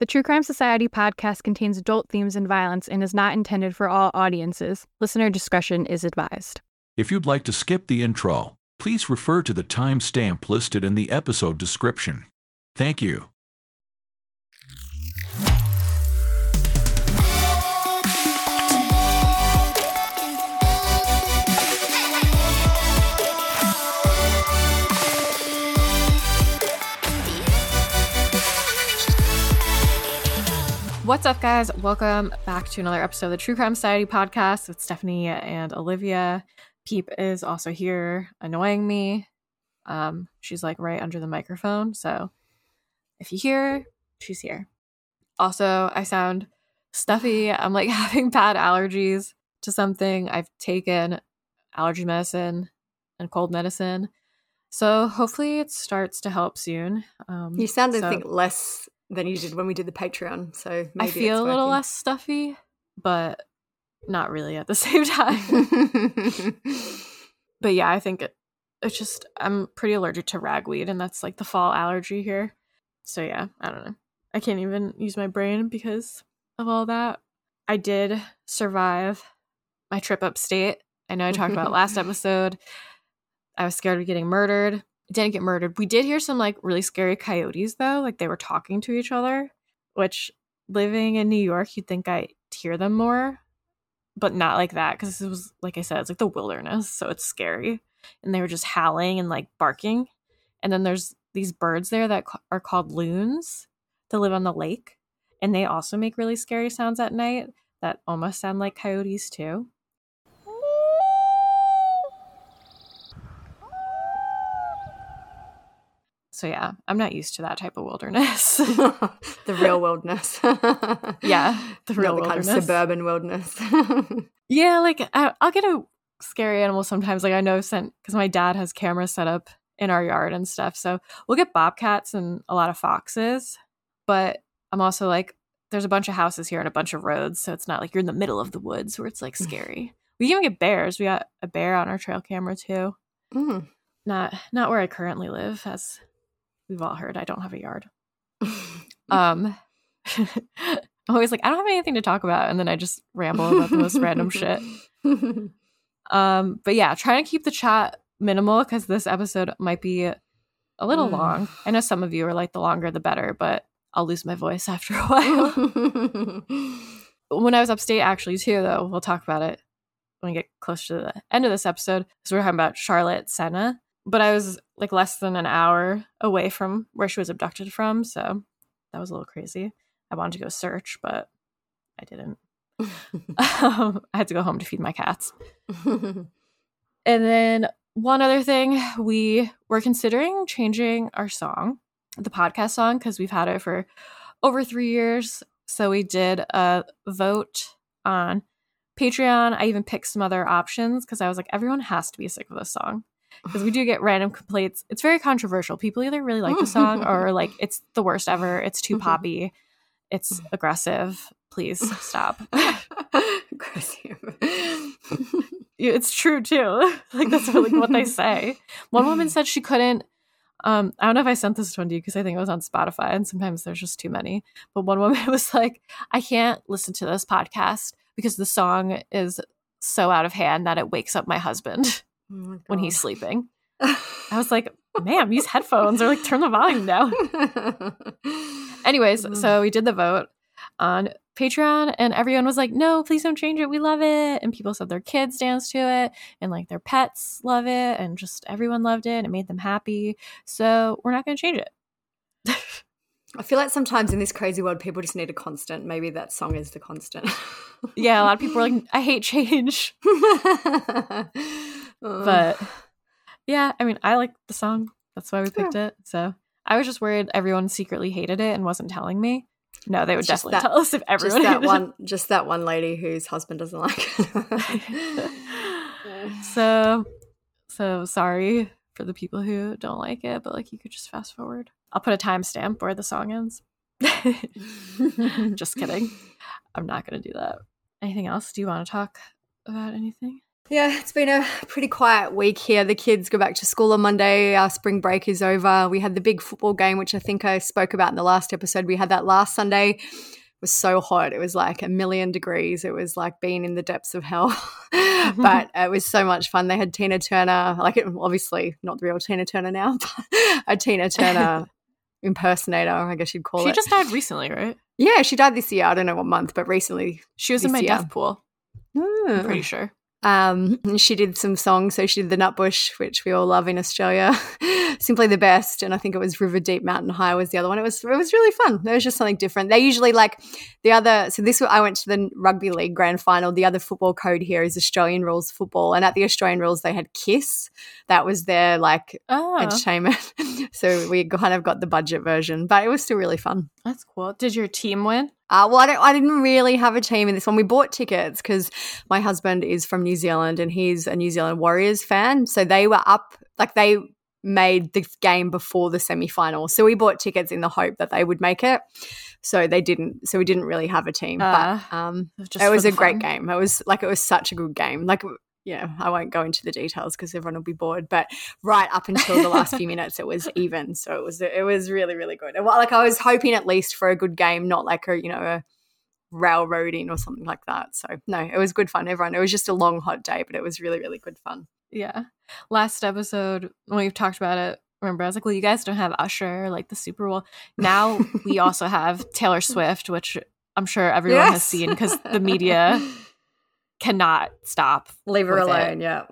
The True Crime Society podcast contains adult themes and violence and is not intended for all audiences. Listener discretion is advised. If you'd like to skip the intro, please refer to the timestamp listed in the episode description. Thank you. What's up, guys? Welcome back to another episode of the True Crime Society podcast with Stephanie and Olivia. Peep is also here annoying me. Um, she's like right under the microphone. So if you hear she's here. Also, I sound stuffy. I'm like having bad allergies to something. I've taken allergy medicine and cold medicine. So hopefully it starts to help soon. Um, You sound, I so- think, less than you did when we did the Patreon. So maybe I feel a little less stuffy, but not really at the same time. but yeah, I think it, it's just I'm pretty allergic to ragweed, and that's like the fall allergy here. So yeah, I don't know. I can't even use my brain because of all that. I did survive my trip upstate. I know I talked about last episode. I was scared of getting murdered. Didn't get murdered. We did hear some like really scary coyotes though, like they were talking to each other, which living in New York, you'd think I hear them more, but not like that because it was like I said, it's like the wilderness, so it's scary. And they were just howling and like barking. And then there's these birds there that are called loons that live on the lake, and they also make really scary sounds at night that almost sound like coyotes too. So yeah, I'm not used to that type of wilderness. the real wilderness. Yeah, the real the kind of suburban wilderness. Yeah, like I, I'll get a scary animal sometimes. Like I know sent because my dad has cameras set up in our yard and stuff. So we'll get bobcats and a lot of foxes. But I'm also like, there's a bunch of houses here and a bunch of roads, so it's not like you're in the middle of the woods where it's like scary. we even get bears. We got a bear on our trail camera too. Mm. Not not where I currently live, as we've all heard. I don't have a yard. Um, I'm always like, I don't have anything to talk about, and then I just ramble about the most random shit. Um, but yeah, trying to keep the chat minimal because this episode might be a little Mm. long. I know some of you are like the longer the better, but I'll lose my voice after a while. when I was upstate, actually, too, though, we'll talk about it when we get close to the end of this episode. Because we're talking about Charlotte Sena, but I was like less than an hour away from where she was abducted from, so that was a little crazy. I wanted to go search, but I didn't. um, I had to go home to feed my cats. And then one other thing, we were considering changing our song, the podcast song, because we've had it for over three years. So we did a vote on Patreon. I even picked some other options because I was like, everyone has to be sick of this song. Because we do get random complaints. It's very controversial. People either really like the song or like it's the worst ever. It's too poppy. It's aggressive. Please stop. Aggressive. It's true too. like that's really what they say. One woman said she couldn't. Um, I don't know if I sent this one to you because I think it was on Spotify, and sometimes there's just too many. But one woman was like, "I can't listen to this podcast because the song is so out of hand that it wakes up my husband Oh when he's sleeping." I was like, "Ma'am, use headphones or like turn the volume down." Anyways, so we did the vote on Patreon, and everyone was like, "No, please don't change it. We love it." And people said their kids danced to it, and like their pets love it, and just everyone loved it. And it made them happy. So we're not going to change it. I feel like sometimes in this crazy world, people just need a constant. Maybe that song is the constant. Yeah, a lot of people are like, "I hate change," Uh. but yeah, I mean, I like the song. That's why we picked it. So I was just worried everyone secretly hated it and wasn't telling me. No, they would just definitely that- tell us if just everyone that hated it. one, just that one lady whose husband doesn't like it. so so sorry for the people who don't like it but like you could just fast forward i'll put a timestamp where the song ends just kidding i'm not gonna do that anything else do you want to talk about anything Yeah, it's been a pretty quiet week here. The kids go back to school on Monday. Our spring break is over. We had the big football game, which I think I spoke about in the last episode. We had that last Sunday. It was so hot. It was like a million degrees. It was like being in the depths of hell. but it was so much fun. They had Tina Turner, like it, obviously not the real Tina Turner now, but a Tina Turner impersonator, I guess you'd call she it. She just died recently, right? Yeah, she died this year. I don't know what month, but recently. She was in my year. death pool. I'm Hmm. pretty sure. Um, she did some songs. So she did the Nutbush, which we all love in Australia. Simply the best, and I think it was River Deep Mountain High was the other one. It was it was really fun. It was just something different. They usually like the other. So this I went to the rugby league grand final. The other football code here is Australian rules football, and at the Australian rules they had Kiss. That was their like Oh, entertainment. so we kind of got the budget version, but it was still really fun. that's cool. Did your team win? Uh, well, I, don't, I didn't really have a team in this one. We bought tickets because my husband is from New Zealand and he's a New Zealand Warriors fan. So they were up, like they made the game before the semi final. So we bought tickets in the hope that they would make it. So they didn't. So we didn't really have a team. Ah, but um, Just it was a great game. It was like, it was such a good game. Like, yeah, I won't go into the details because everyone will be bored. But right up until the last few minutes, it was even. So it was it was really really good. Well, Like I was hoping at least for a good game, not like a you know a railroading or something like that. So no, it was good fun. Everyone, it was just a long hot day, but it was really really good fun. Yeah. Last episode, when we've talked about it, remember I was like, well, you guys don't have Usher, like the Super Bowl. Now we also have Taylor Swift, which I'm sure everyone has seen because the media cannot stop. Leave her with it. alone. Yeah.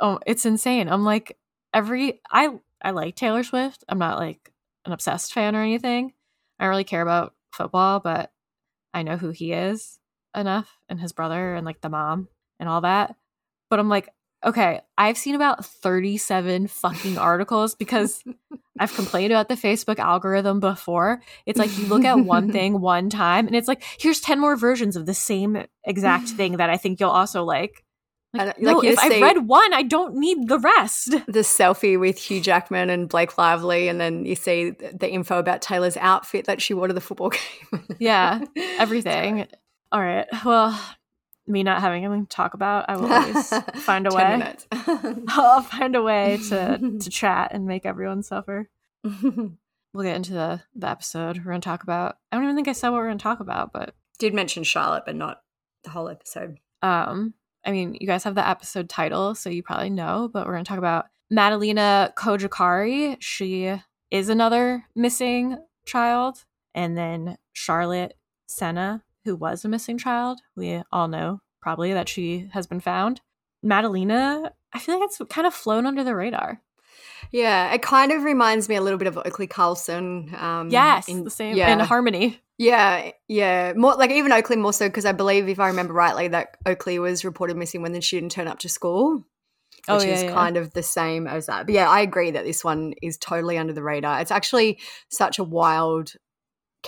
Oh, it's insane. I'm like, every, I, I like Taylor Swift. I'm not like an obsessed fan or anything. I don't really care about football, but I know who he is enough and his brother and like the mom and all that. But I'm like, okay, I've seen about 37 fucking articles because I've complained about the Facebook algorithm before. It's like you look at one thing one time and it's like, here's 10 more versions of the same exact thing that I think you'll also like. Like, And, like, no, if I've read one, I don't need the rest. the selfie with Hugh Jackman and Blake Lively, and then you see the info about Taylor's outfit that she wore to the football game. Yeah, Everything. All right. Well, me not having anything to talk about, I will always find a 10 way. minutes. I'll find a way to to chat and make everyone suffer. We'll get into the the episode. We're gonna talk about. I don't even think I said what we're gonna talk about, but Did mention Charlotte, but not the whole episode. um, I mean, you guys have the episode title, so you probably know. But we're gonna talk about Madalina Cojocari. She is another missing child, and then Charlotte Sena, who was a missing child. We all know probably that she has been found. Madalina, I feel like it's kind of flown under the radar. Yeah, it kind of reminds me a little bit of Oakley Carlson. Um, Yes, in- the same Yeah, in harmony. yeah, yeah. More like even Oakley more so because I believe, if I remember rightly, that Oakley was reported missing when she didn't turn up to school. Which Oh, yeah, is yeah. kind of the same as that. But yeah, I agree that this one is totally under the radar. It's actually such a wild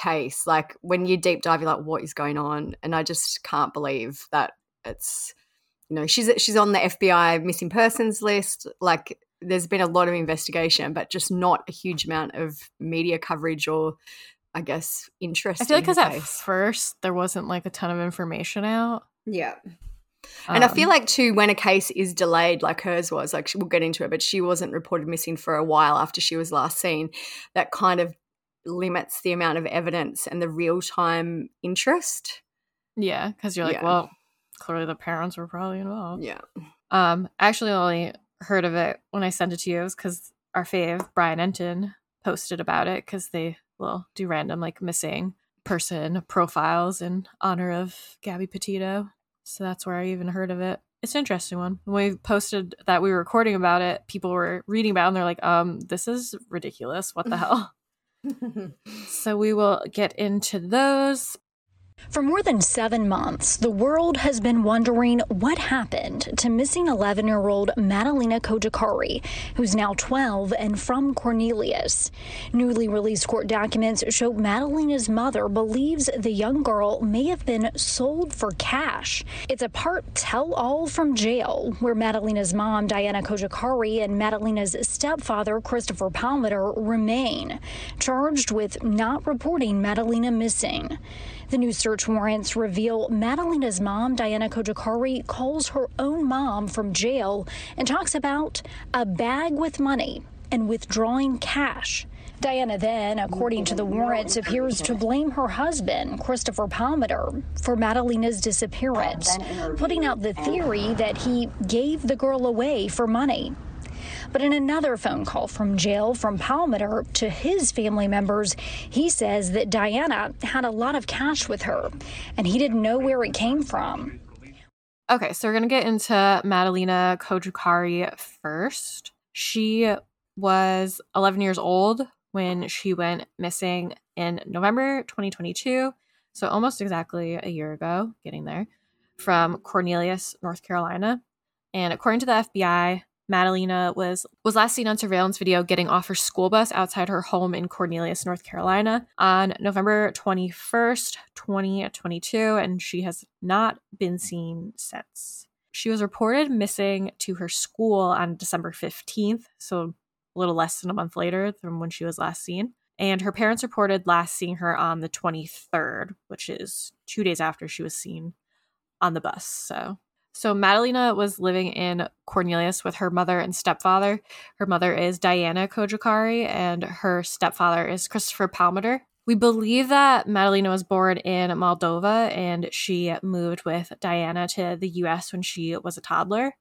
case. Like when you deep dive, you're like, what is going on? And I just can't believe that it's you know, she's she's on the FBI missing persons list. Like there's been a lot of investigation, but just not a huge amount of media coverage or I guess interest. I feel like because at first there wasn't like a ton of information out. Yeah. And I feel Um, like too, when a case is delayed, like hers was, like we'll get into it, but she wasn't reported missing for a while after she was last seen. That kind of limits the amount of evidence and the real time interest. yeah, because you're like, Yeah. well, clearly the parents were probably involved. Yeah. Um, I actually only heard of it when I sent it to you because our fave Brian Entin posted about it because they will do random like missing person profiles in honor of Gabby Petito. So that's where I even heard of it. It's an interesting one. When we posted that we were recording about it, people were reading about it and they're like, um, this is ridiculous. What the hell? So we will get into those. For more than seven months, the world has been wondering what happened to missing 11 year old Madalina Cojocari, who's now 12 and from Cornelius. Newly released court documents show Madalina's mother believes the young girl may have been sold for cash. It's a part tell all from jail, where Madalina's mom, Diana Cojocari, and Madalina's stepfather, Christopher Palmiter, remain, charged with not reporting Madalina missing. The new search warrants reveal Madalina's mom, Diana Cojocari, calls her own mom from jail and talks about a bag with money and withdrawing cash. Diana then, according to the warrants, appears to blame her husband, Christopher Palmiter, for Madalina's disappearance, putting out the theory that he gave the girl away for money. But in another phone call from jail from Palmiter to his family members, he says that Diana had a lot of cash with her and he didn't know where it came from. Okay, so we're going to get into Madalina Cojocari first. She was 11 years old when she went missing in November 2022. So almost exactly a year ago, getting there, from Cornelius, North Carolina. And according to the FBI, Madalina was was last seen on surveillance video getting off her school bus outside her home in Cornelius, North Carolina on November 21st, 2022, and she has not been seen since. She was reported missing to her school on December 15th, so a little less than a month later than when she was last seen. And her parents reported last seeing her on the 23rd, which is two days after she was seen on the bus. So, so Madalina was living in Cornelius with her mother and stepfather. Her mother is Diana Cojocari, and her stepfather is Christopher Palmiter. We believe that Madalina was born in Moldova and she moved with Diana to the US when she was a toddler.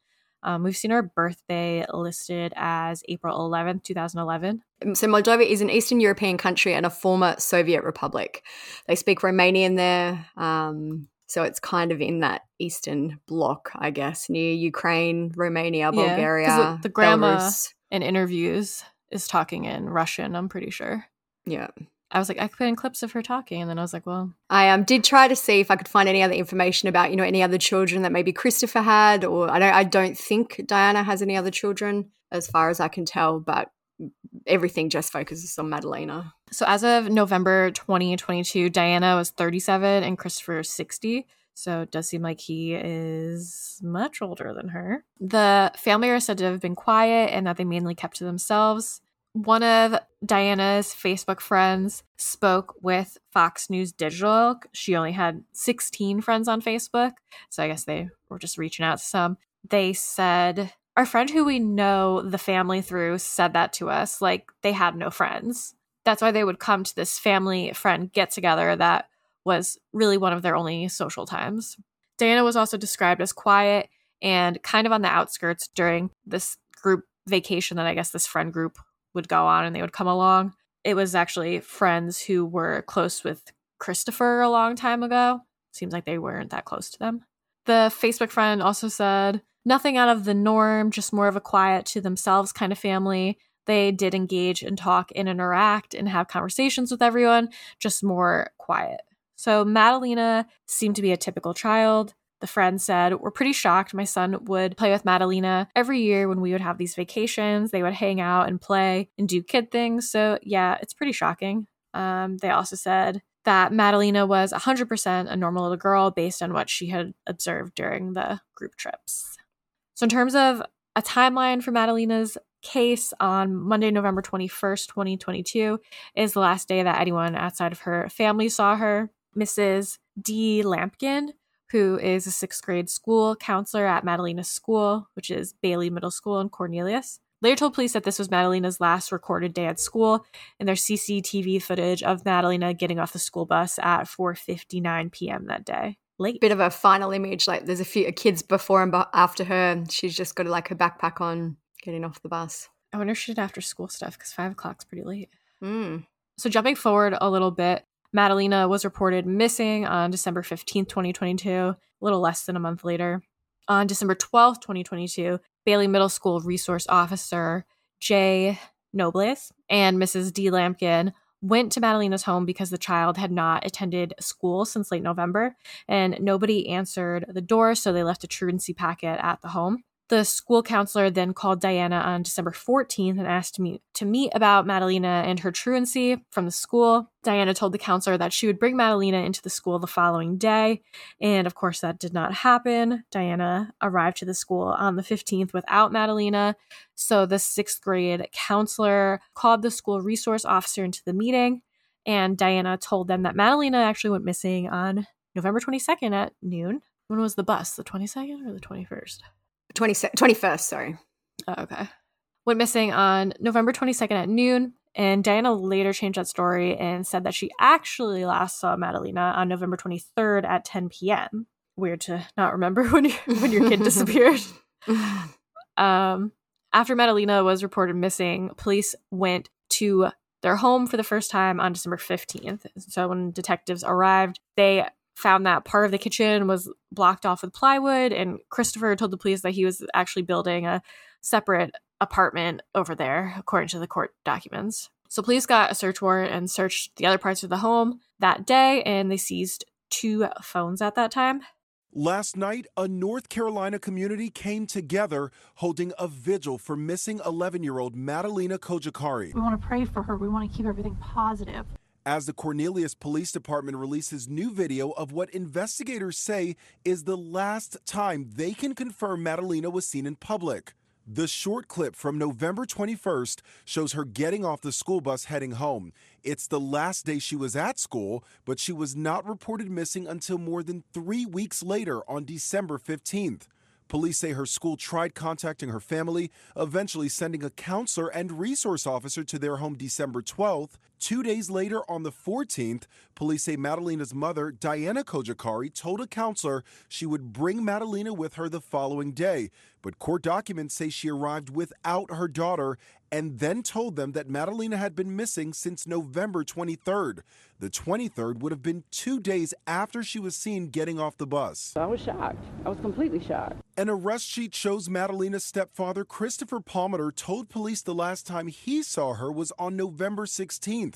Um, we've seen her birthday listed as April 11th, 2011. So, Moldova is an Eastern European country and a former Soviet republic. They speak Romanian there. Um, so, it's kind of in that Eastern bloc, I guess, near Ukraine, Romania, Yeah, Bulgaria. the, the grandma Belarus. in interviews is talking in Russian, I'm pretty sure. Yeah. I was like, I could put in clips of her talking, and then I was like, well, I um, did try to see if I could find any other information about, you know, any other children that maybe Christopher had, or I don't, I don't think Diana has any other children, as far as I can tell. But everything just focuses on Madalina. So as of November 2022, Diana was 37 and Christopher was 60. So it does seem like he is much older than her. The family are said to have been quiet and that they mainly kept to themselves. One of Diana's Facebook friends spoke with Fox News Digital. She only had 16 friends on Facebook. So I guess they were just reaching out to some. They said, Our friend who we know the family through said that to us. Like they had no friends that's why they would come to this family friend get together that was really one of their only social times. Diana was also described as quiet and kind of on the outskirts during this group vacation that I guess this friend group would go on and they would come along. It was actually friends who were close with Christopher a long time ago. Seems like they weren't that close to them. The Facebook friend also said, nothing out of the norm, just more of a quiet to themselves kind of family they did engage and talk and interact and have conversations with everyone, just more quiet. So Madalina seemed to be a typical child. The friend said, We're pretty shocked. My son would play with Madalina every year when we would have these vacations. They would hang out and play and do kid things. So, yeah, it's pretty shocking. Um, they also said that Madalina was 100% a normal little girl based on what she had observed during the group trips. So, in terms of a timeline for Madalina's case on Monday, November 21st, 2022, is the last day that anyone outside of her family saw her. Mrs. D. Lampkin, who is a sixth grade school counselor at Madalina's school, which is Bailey Middle School in Cornelius, later told police that this was Madalina's last recorded day at school, and there's CCTV footage of Madalina getting off the school bus at 4:59 p.m. that day. Bit of a final image, like there's a few kids before and after her. She's just got like her backpack on, getting off the bus. I wonder if she did after school stuff because five o'clock's pretty late. Mm. So jumping forward a little bit, Madalina was reported missing on December 15th, 2022, a little less than a month later. On December 12th, 2022, Bailey Middle School resource officer Jay Nobles and Mrs. D. Lampkin went to Madalina's home because the child had not attended school since late November and nobody answered the door, so they left a truancy packet at the home. The school counselor then called Diana on December 14th and asked me to meet about Madalina and her truancy from the school. Diana told the counselor that she would bring Madalina into the school the following day, and of course, that did not happen. Diana arrived to the school on the 15th without Madalina, so the sixth grade counselor called the school resource officer into the meeting And Diana told them that Madalina actually went missing on November 22nd at noon. When was the bus? The 22nd or the 21st? 20, 21st, sorry. Oh, okay. Went missing on November 22nd at noon. And Diana later changed that story and said that she actually last saw Madalina on November 23rd at 10 p.m. Weird to not remember when, you, when your kid disappeared. Um, after Madalina was reported missing, police went to their home for the first time on December 15th. So when detectives arrived, they found that part of the kitchen was blocked off with plywood, and Christopher told the police that he was actually building a separate apartment over there, according to the court documents. So police got a search warrant and searched the other parts of the home that day, and they seized two phones at that time. Last night, a North Carolina community came together holding a vigil for missing 11 year old Madalina Cojocari. We want to pray for her. We want to keep everything positive. As the Cornelius Police Department releases new video of what investigators say is the last time they can confirm Madalina was seen in public. The short clip from November 21st shows her getting off the school bus heading home. It's the last day she was at school, but she was not reported missing until more than three weeks later on December 15th. Police say her school tried contacting her family, eventually sending a counselor and resource officer to their home December 12th. Two days later, on the 14th, police say Madalina's mother, Diana Cojocari, told a counselor she would bring Madalina with her the following day. But court documents say she arrived without her daughter and then told them that Madalina had been missing since November 23rd. The 23rd would have been two days after she was seen getting off the bus. I was shocked. I was completely shocked. An arrest sheet shows Madalina's stepfather, Christopher Palmiter, told police the last time he saw her was on November 16th.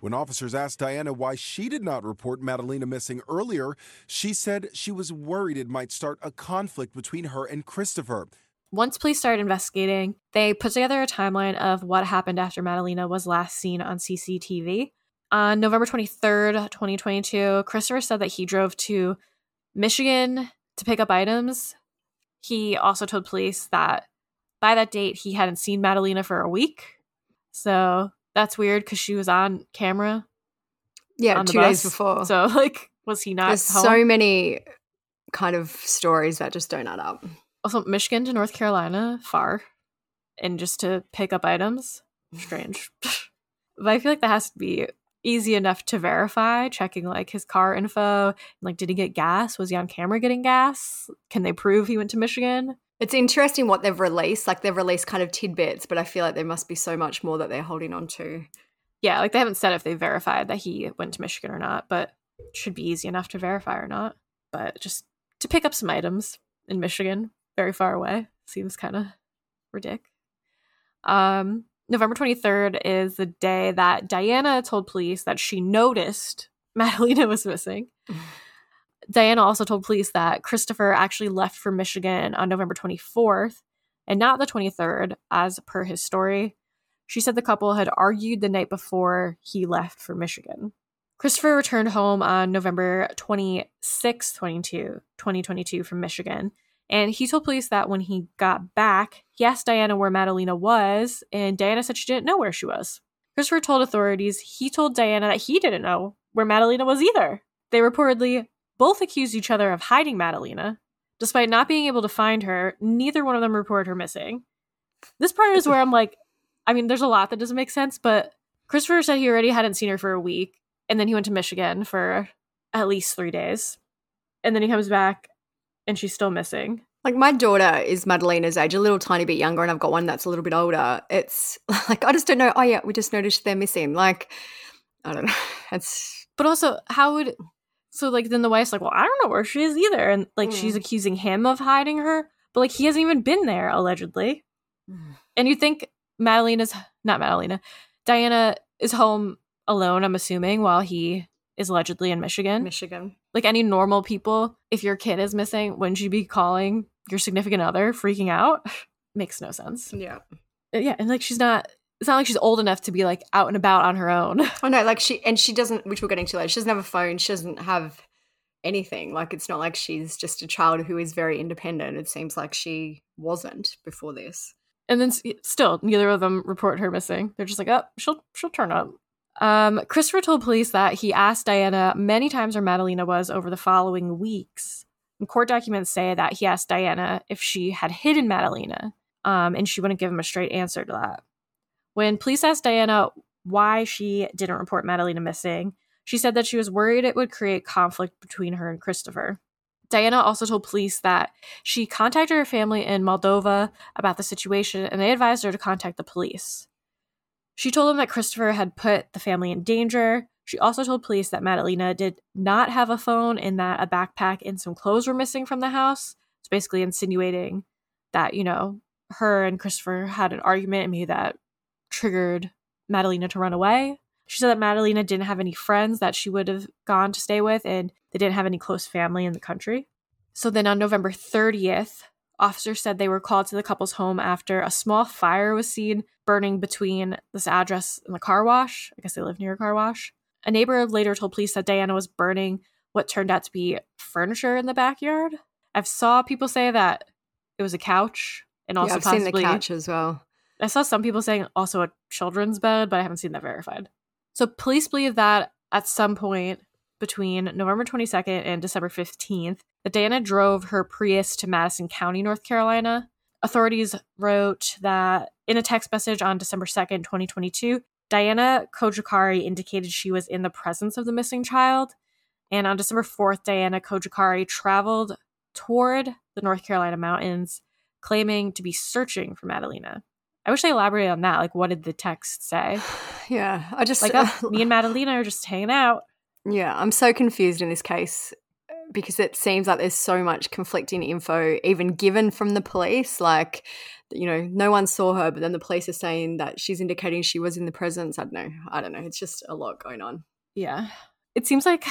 When officers asked Diana why she did not report Madalina missing earlier, she said she was worried it might start a conflict between her and Christopher. Once police started investigating, they put together a timeline of what happened after Madalina was last seen on CCTV. On November 23rd, 2022, Christopher said that he drove to Michigan to pick up items. He also told police that by that date, he hadn't seen Madalina for a week. So that's weird because she was on camera. Yeah, on two days before. So, like, was he not There's home? so many kind of stories that just don't add up. also, Michigan to North Carolina, far. And just to pick up items, strange. but I feel like that has to be easy enough to verify, checking like his car info. Like, did he get gas? Was he on camera getting gas? Can they prove he went to Michigan? It's interesting what they've released. Like they've released kind of tidbits, but I feel like there must be so much more that they're holding on to. Yeah, like they haven't said if they verified that he went to Michigan or not, but it should be easy enough to verify or not. But just to pick up some items in Michigan, very far away, seems kind of ridiculous. Um, November 23rd is the day that Diana told police that she noticed Madalina was missing. Diana also told police that Christopher actually left for Michigan on November 24th and not the 23rd, as per his story. She said the couple had argued the night before he left for Michigan. Christopher returned home on November 26, 22, 2022 from Michigan, and he told police that when he got back, he asked Diana where Madalina was, and Diana said she didn't know where she was. Christopher told authorities he told Diana that he didn't know where Madalina was either. They reportedly both accused each other of hiding Madalina. Despite not being able to find her, neither one of them reported her missing. This part is where I'm like, I mean, there's a lot that doesn't make sense, but Christopher said he already hadn't seen her for a week, and then he went to Michigan for at least three days. And then he comes back and she's still missing. Like my daughter is Madalina's age, a little tiny bit younger, and I've got one that's a little bit older. It's like I just don't know. Oh yeah, we just noticed they're missing. Like I don't know. It's But also, how would so like then the wife's like, well, I don't know where she is either, and like she's Mm. accusing him of hiding her, but like he hasn't even been there allegedly. And you think Madalina's not Madalina, Diana is home alone. I'm assuming while he is allegedly in Michigan. Michigan. like any normal people, if your kid is missing, wouldn't you be calling your significant other, freaking out? Makes no sense. Yeah. Uh, Yeah, and like she's not. It's not like she's old enough to be like out and about on her own. Oh no, like she and she doesn't. Which we're getting to later. She doesn't have a phone. She doesn't have anything. Like it's not like she's just a child who is very independent. It seems like she wasn't before this. And then still, neither of them report her missing. They're just like, oh, she'll she'll turn up. Um, Christopher told police that he asked Diana many times where Madalina was over the following weeks. And court documents say that he asked Diana if she had hidden Madalina, um, and she wouldn't give him a straight answer to that. When police asked Diana why she didn't report Madalina missing, she said that she was worried it would create conflict between her and Christopher. Diana also told police that she contacted her family in Moldova about the situation and they advised her to contact the police. She told them that Christopher had put the family in danger. She also told police that Madalina did not have a phone and that a backpack and some clothes were missing from the house. It's basically insinuating that, you know, her and Christopher had an argument and maybe that triggered Madalina to run away. She said that Madalina didn't have any friends that she would have gone to stay with and they didn't have any close family in the country. So then on November 30th, officers said they were called to the couple's home after a small fire was seen burning between this address and the car wash. I guess they live near a car wash. A neighbor later told police that Diana was burning what turned out to be furniture in the backyard. I've saw people say that it was a couch and also yeah, I've possibly seen the couch as well. I saw some people saying also a children's bed, but I haven't seen that verified. So police believe that at some point between November 22nd and December 15th, that Diana drove her Prius to Madison County, North Carolina. Authorities wrote that in a text message on December 2nd, 2022, Diana Cojocari indicated she was in the presence of the missing child. And on December 4th, Diana Cojocari traveled toward the North Carolina mountains, claiming to be searching for Madalina. I wish they elaborated on that. Like, what did the text say? Yeah, I just Like, oh, me and Madalina are just hanging out. Yeah, I'm so confused in this case uh, because it seems like there's so much conflicting info even given from the police. Like, you know, no one saw her, but then the police are saying that she's indicating she was in the presence. I don't know. I don't know. It's just a lot going on. Yeah. It seems like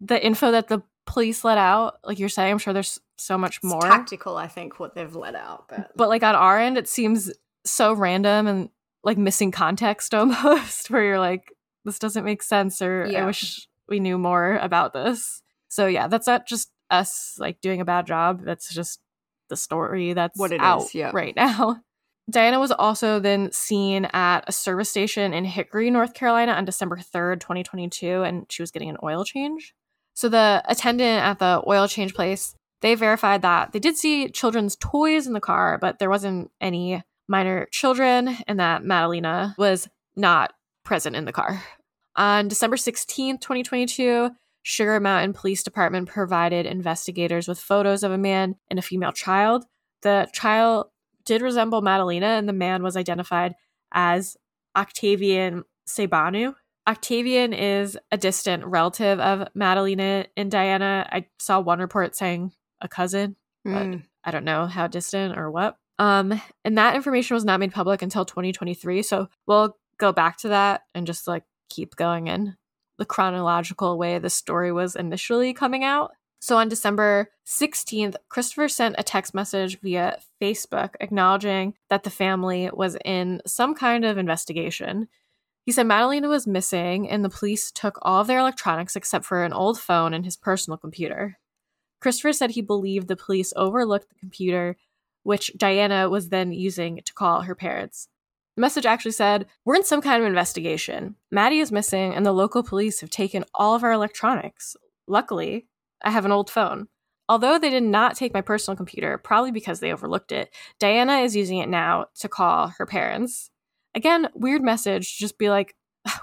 the info that the police let out, like you're saying, I'm sure there's so much It's more. tactical, I think, what they've let out. But, But like on our end, it seems so random and like missing context almost, where you're like, this doesn't make sense, or I wish we knew more about this. So yeah, that's not just us like doing a bad job. That's just the story that's What it out is, yeah. right now. Diana was also then seen at a service station in Hickory, North Carolina on December 3rd, 2022, and she was getting an oil change. So the attendant at the oil change place, they verified that they did see children's toys in the car, but there wasn't any minor children and that Madalina was not present in the car. On December 16th, 2022, Sugar Mountain Police Department provided investigators with photos of a man and a female child. The child did resemble Madalina, and the man was identified as Octavian Sebanu. Octavian is a distant relative of Madalina and Diana. I saw one report saying a cousin, but Mm. I don't know how distant or what. Um, and that information was not made public until 2023. So we'll go back to that and just like keep going in the chronological way the story was initially coming out. So on December 16th, Christopher sent a text message via Facebook acknowledging that the family was in some kind of investigation. He said Madalina was missing and the police took all of their electronics except for an old phone and his personal computer. Christopher said he believed the police overlooked the computer, which Diana was then using to call her parents. The message actually said, We're in some kind of investigation. Maddie is missing, and the local police have taken all of our electronics. Luckily, I have an old phone. Although they did not take my personal computer, probably because they overlooked it, Diana is using it now to call her parents. Again, weird message. Just be like,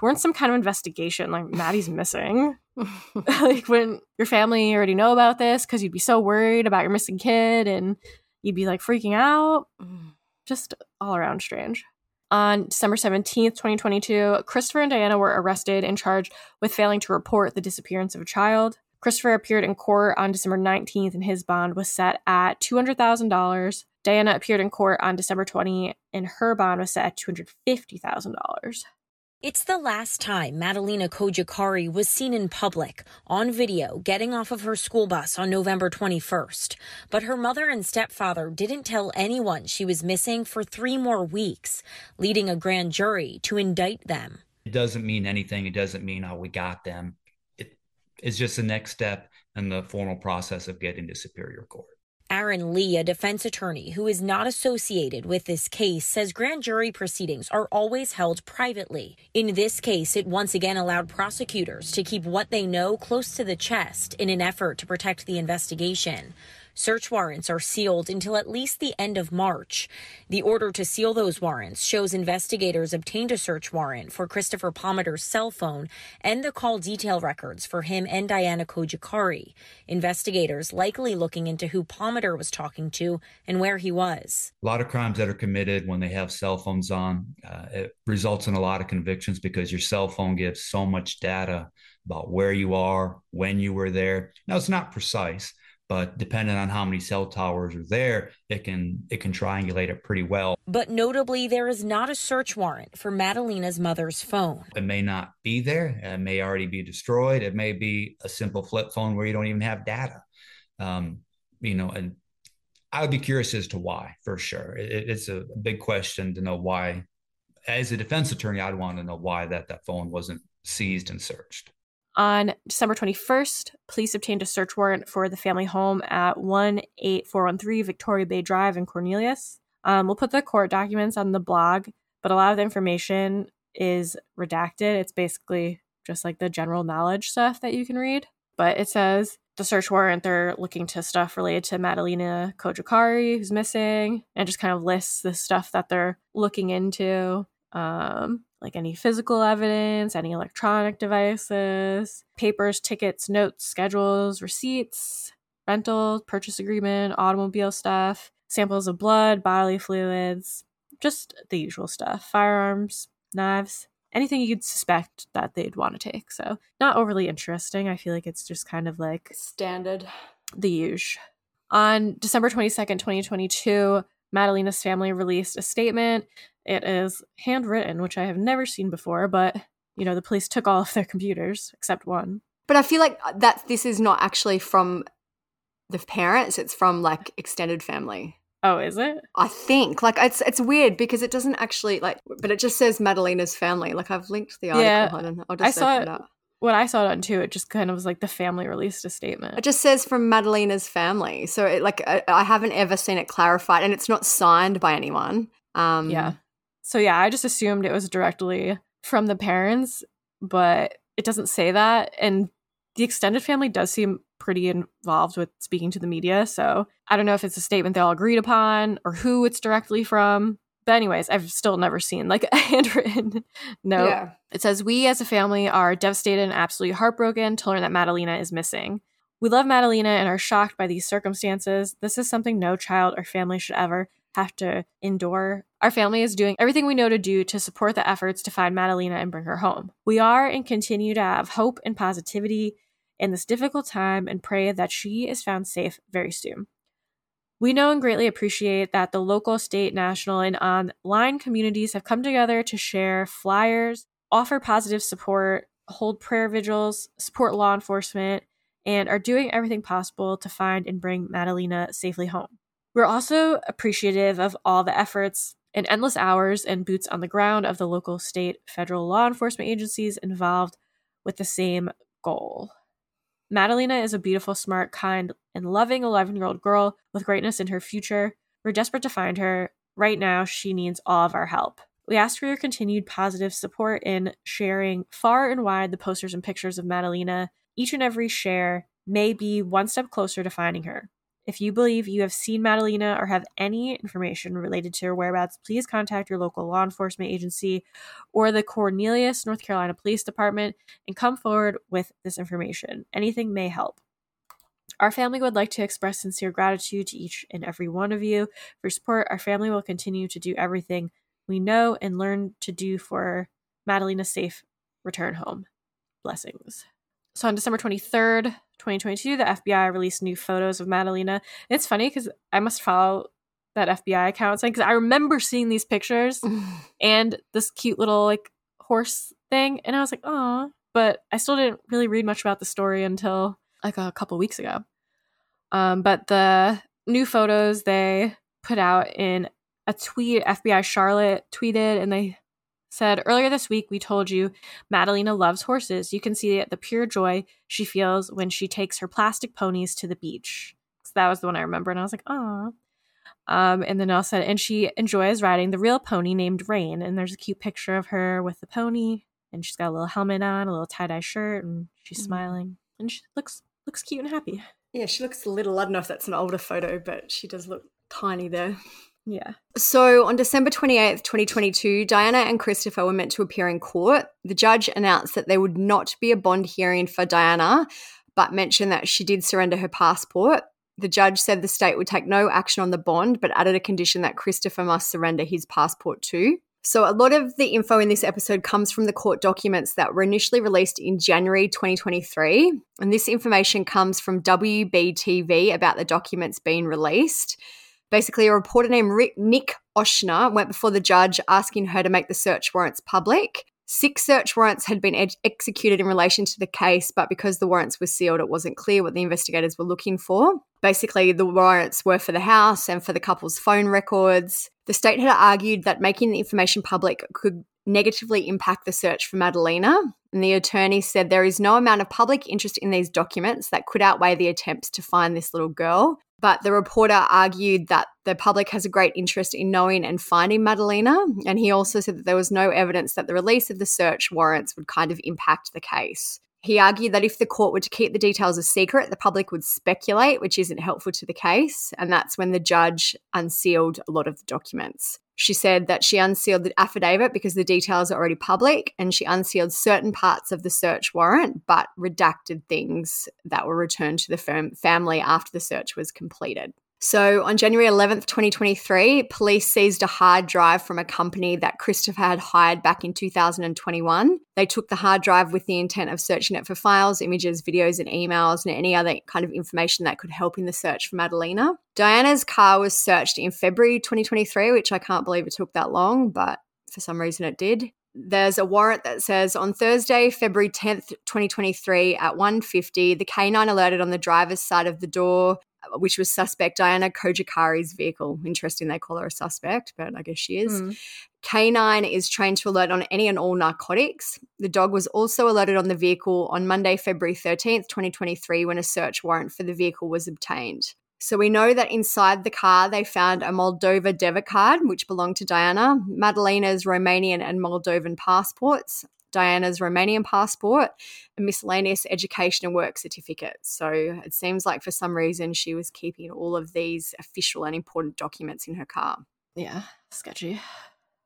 we're in some kind of investigation. Like, Maddie's missing. like, when your family already know about this because you'd be so worried about your missing kid and you'd be like freaking out. Just all around strange. On December 17th, 2022, Christopher and Diana were arrested and charged with failing to report the disappearance of a child. Christopher appeared in court on December 19th and his bond was set at $200,000. Diana appeared in court on December 20 and her bond was set at $250,000. It's the last time Madalina Cojocari was seen in public on video getting off of her school bus on November 21st. But her mother and stepfather didn't tell anyone she was missing for three more weeks, leading a grand jury to indict them. It doesn't mean anything. It doesn't mean, oh, we got them. It, it's just the next step in the formal process of getting to Superior Court. Aaron Lee, a defense attorney who is not associated with this case, says grand jury proceedings are always held privately. In this case, it once again allowed prosecutors to keep what they know close to the chest in an effort to protect the investigation. Search warrants are sealed until at least the end of March. The order to seal those warrants shows investigators obtained a search warrant for Christopher Palmiter's cell phone and the call detail records for him and Diana Cojocari. Investigators likely looking into who Palmiter was talking to and where he was. A lot of crimes that are committed when they have cell phones on, uh, it results in a lot of convictions because your cell phone gives so much data about where you are, when you were there. Now, it's not precise but depending on how many cell towers are there it can it can triangulate it pretty well. But notably there is not a search warrant for madalina's mother's phone. It may not be there. It may already be destroyed. It may be a simple flip phone where you don't even have data. Um, you know and i would be curious as to why for sure. It, it's a big question to know why. As a defense attorney i'd want to know why that that phone wasn't seized and searched on December 21st, police obtained a search warrant for the family home at 18413 Victoria Bay Drive in Cornelius. Um, we'll put the court documents on the blog, but a lot of the information is redacted. It's basically just like the general knowledge stuff that you can read. But it says the search warrant, they're looking to stuff related to Madalina Cojocari, who's missing, and just kind of lists the stuff that they're looking into. Um, like any physical evidence, any electronic devices, papers, tickets, notes, schedules, receipts, rental, purchase agreement, automobile stuff, samples of blood, bodily fluids, just the usual stuff, firearms, knives, anything you'd suspect that they'd want to take. So, not overly interesting. I feel like it's just kind of like standard, the usual. On December 22nd, 2022, Madalina's family released a statement it is handwritten, which I have never seen before, but you know, the police took all of their computers except one. But I feel like uh, that this is not actually from the parents, it's from like extended family. Oh, is it? I think like it's it's weird because it doesn't actually like, but it just says Madalina's family. Like I've linked the article. Yeah, just I saw it. When I saw it on too, it just kind of was like the family released a statement. It just says from Madalina's family, so it like I, I haven't ever seen it clarified, and it's not signed by anyone. Um, yeah, so yeah, I just assumed it was directly from the parents, but it doesn't say that. And the extended family does seem pretty involved with speaking to the media. So I don't know if it's a statement they all agreed upon or who it's directly from. But anyways, I've still never seen like a handwritten note. Yeah. It says, We as a family are devastated and absolutely heartbroken to learn that Madalina is missing. We love Madalina and are shocked by these circumstances. This is something no child or family should ever have to endure. Our family is doing everything we know to do to support the efforts to find Madalina and bring her home. We are and continue to have hope and positivity in this difficult time and pray that she is found safe very soon. We know and greatly appreciate that the local, state, national, and online communities have come together to share flyers, offer positive support, hold prayer vigils, support law enforcement, and are doing everything possible to find and bring Madalina safely home. We're also appreciative of all the efforts and endless hours and boots on the ground of the local, state, federal law enforcement agencies involved with the same goal. Madalina is a beautiful, smart, kind, and loving 11 year old girl with greatness in her future. We're desperate to find her. Right now, she needs all of our help. We ask for your continued positive support in sharing far and wide the posters and pictures of Madalina. Each and every share may be one step closer to finding her. If you believe you have seen Madalina or have any information related to her whereabouts, please contact your local law enforcement agency or the Cornelius, North Carolina Police Department and come forward with this information. Anything may help. Our family would like to express sincere gratitude to each and every one of you for support. Our family will continue to do everything we know and learn to do for Madalina's safe return home. Blessings. So on December 23rd, 2022, the FBI released new photos of Madalina. And it's funny because I must follow that FBI account saying because I remember seeing these pictures and this cute little like horse thing, and I was like, oh, but I still didn't really read much about the story until like a couple weeks ago. Um, but the new photos they put out in a tweet, FBI Charlotte tweeted, and they said, Earlier this week, we told you Madalina loves horses. You can see the pure joy she feels when she takes her plastic ponies to the beach. So that was the one I remember, and I was like, oh. Um, and then also, and she enjoys riding the real pony named Rain, and there's a cute picture of her with the pony, and she's got a little helmet on, a little tie dye shirt, and she's Mhm. smiling, and she looks looks cute and happy. Yeah, she looks a little. I don't know if that's an older photo, but she does look tiny there. Yeah. So on December 28th, 2022, Diana and Christopher were meant to appear in court. The judge announced that there would not be a bond hearing for Diana, but mentioned that she did surrender her passport. The judge said the state would take no action on the bond, but added a condition that Christopher must surrender his passport too. So, a lot of the info in this episode comes from the court documents that were initially released in January 2023. And this information comes from WBTV about the documents being released. Basically, a reporter named Rick, Nick Ochsner went before the judge asking her to make the search warrants public. Six search warrants had been ed- executed in relation to the case, but because the warrants were sealed, it wasn't clear what the investigators were looking for. Basically, the warrants were for the house and for the couple's phone records. The state had argued that making the information public could negatively impact the search for Madalina. And the attorney said there is no amount of public interest in these documents that could outweigh the attempts to find this little girl. But the reporter argued that the public has a great interest in knowing and finding Madalina. And he also said that there was no evidence that the release of the search warrants would kind of impact the case. He argued that if the court were to keep the details a secret, the public would speculate, which isn't helpful to the case. And that's when the judge unsealed a lot of the documents. She said that she unsealed the affidavit because the details are already public, and she unsealed certain parts of the search warrant, but redacted things that were returned to the firm, family after the search was completed. So on January 11th, 2023, police seized a hard drive from a company that Christopher had hired back in 2021. They took the hard drive with the intent of searching it for files, images, videos, and emails, and any other kind of information that could help in the search for Madalina. Diana's car was searched in February 2023, which I can't believe it took that long, but for some reason it did. There's a warrant that says on Thursday, February 10th, 2023 at 1:50, the K9 alerted on the driver's side of the door which was suspect Diana Cojocari's vehicle. Interesting they call her a suspect, but I guess she is. Hmm. K9 is trained to alert on any and all narcotics. The dog was also alerted on the vehicle on Monday, February 13th, 2023, when a search warrant for the vehicle was obtained. So we know that inside the car they found a Moldova debit card, which belonged to Diana, Madalina's Romanian and Moldovan passports, Diana's Romanian passport, and miscellaneous education and work certificates. So it seems like for some reason she was keeping all of these official and important documents in her car. Yeah. Sketchy.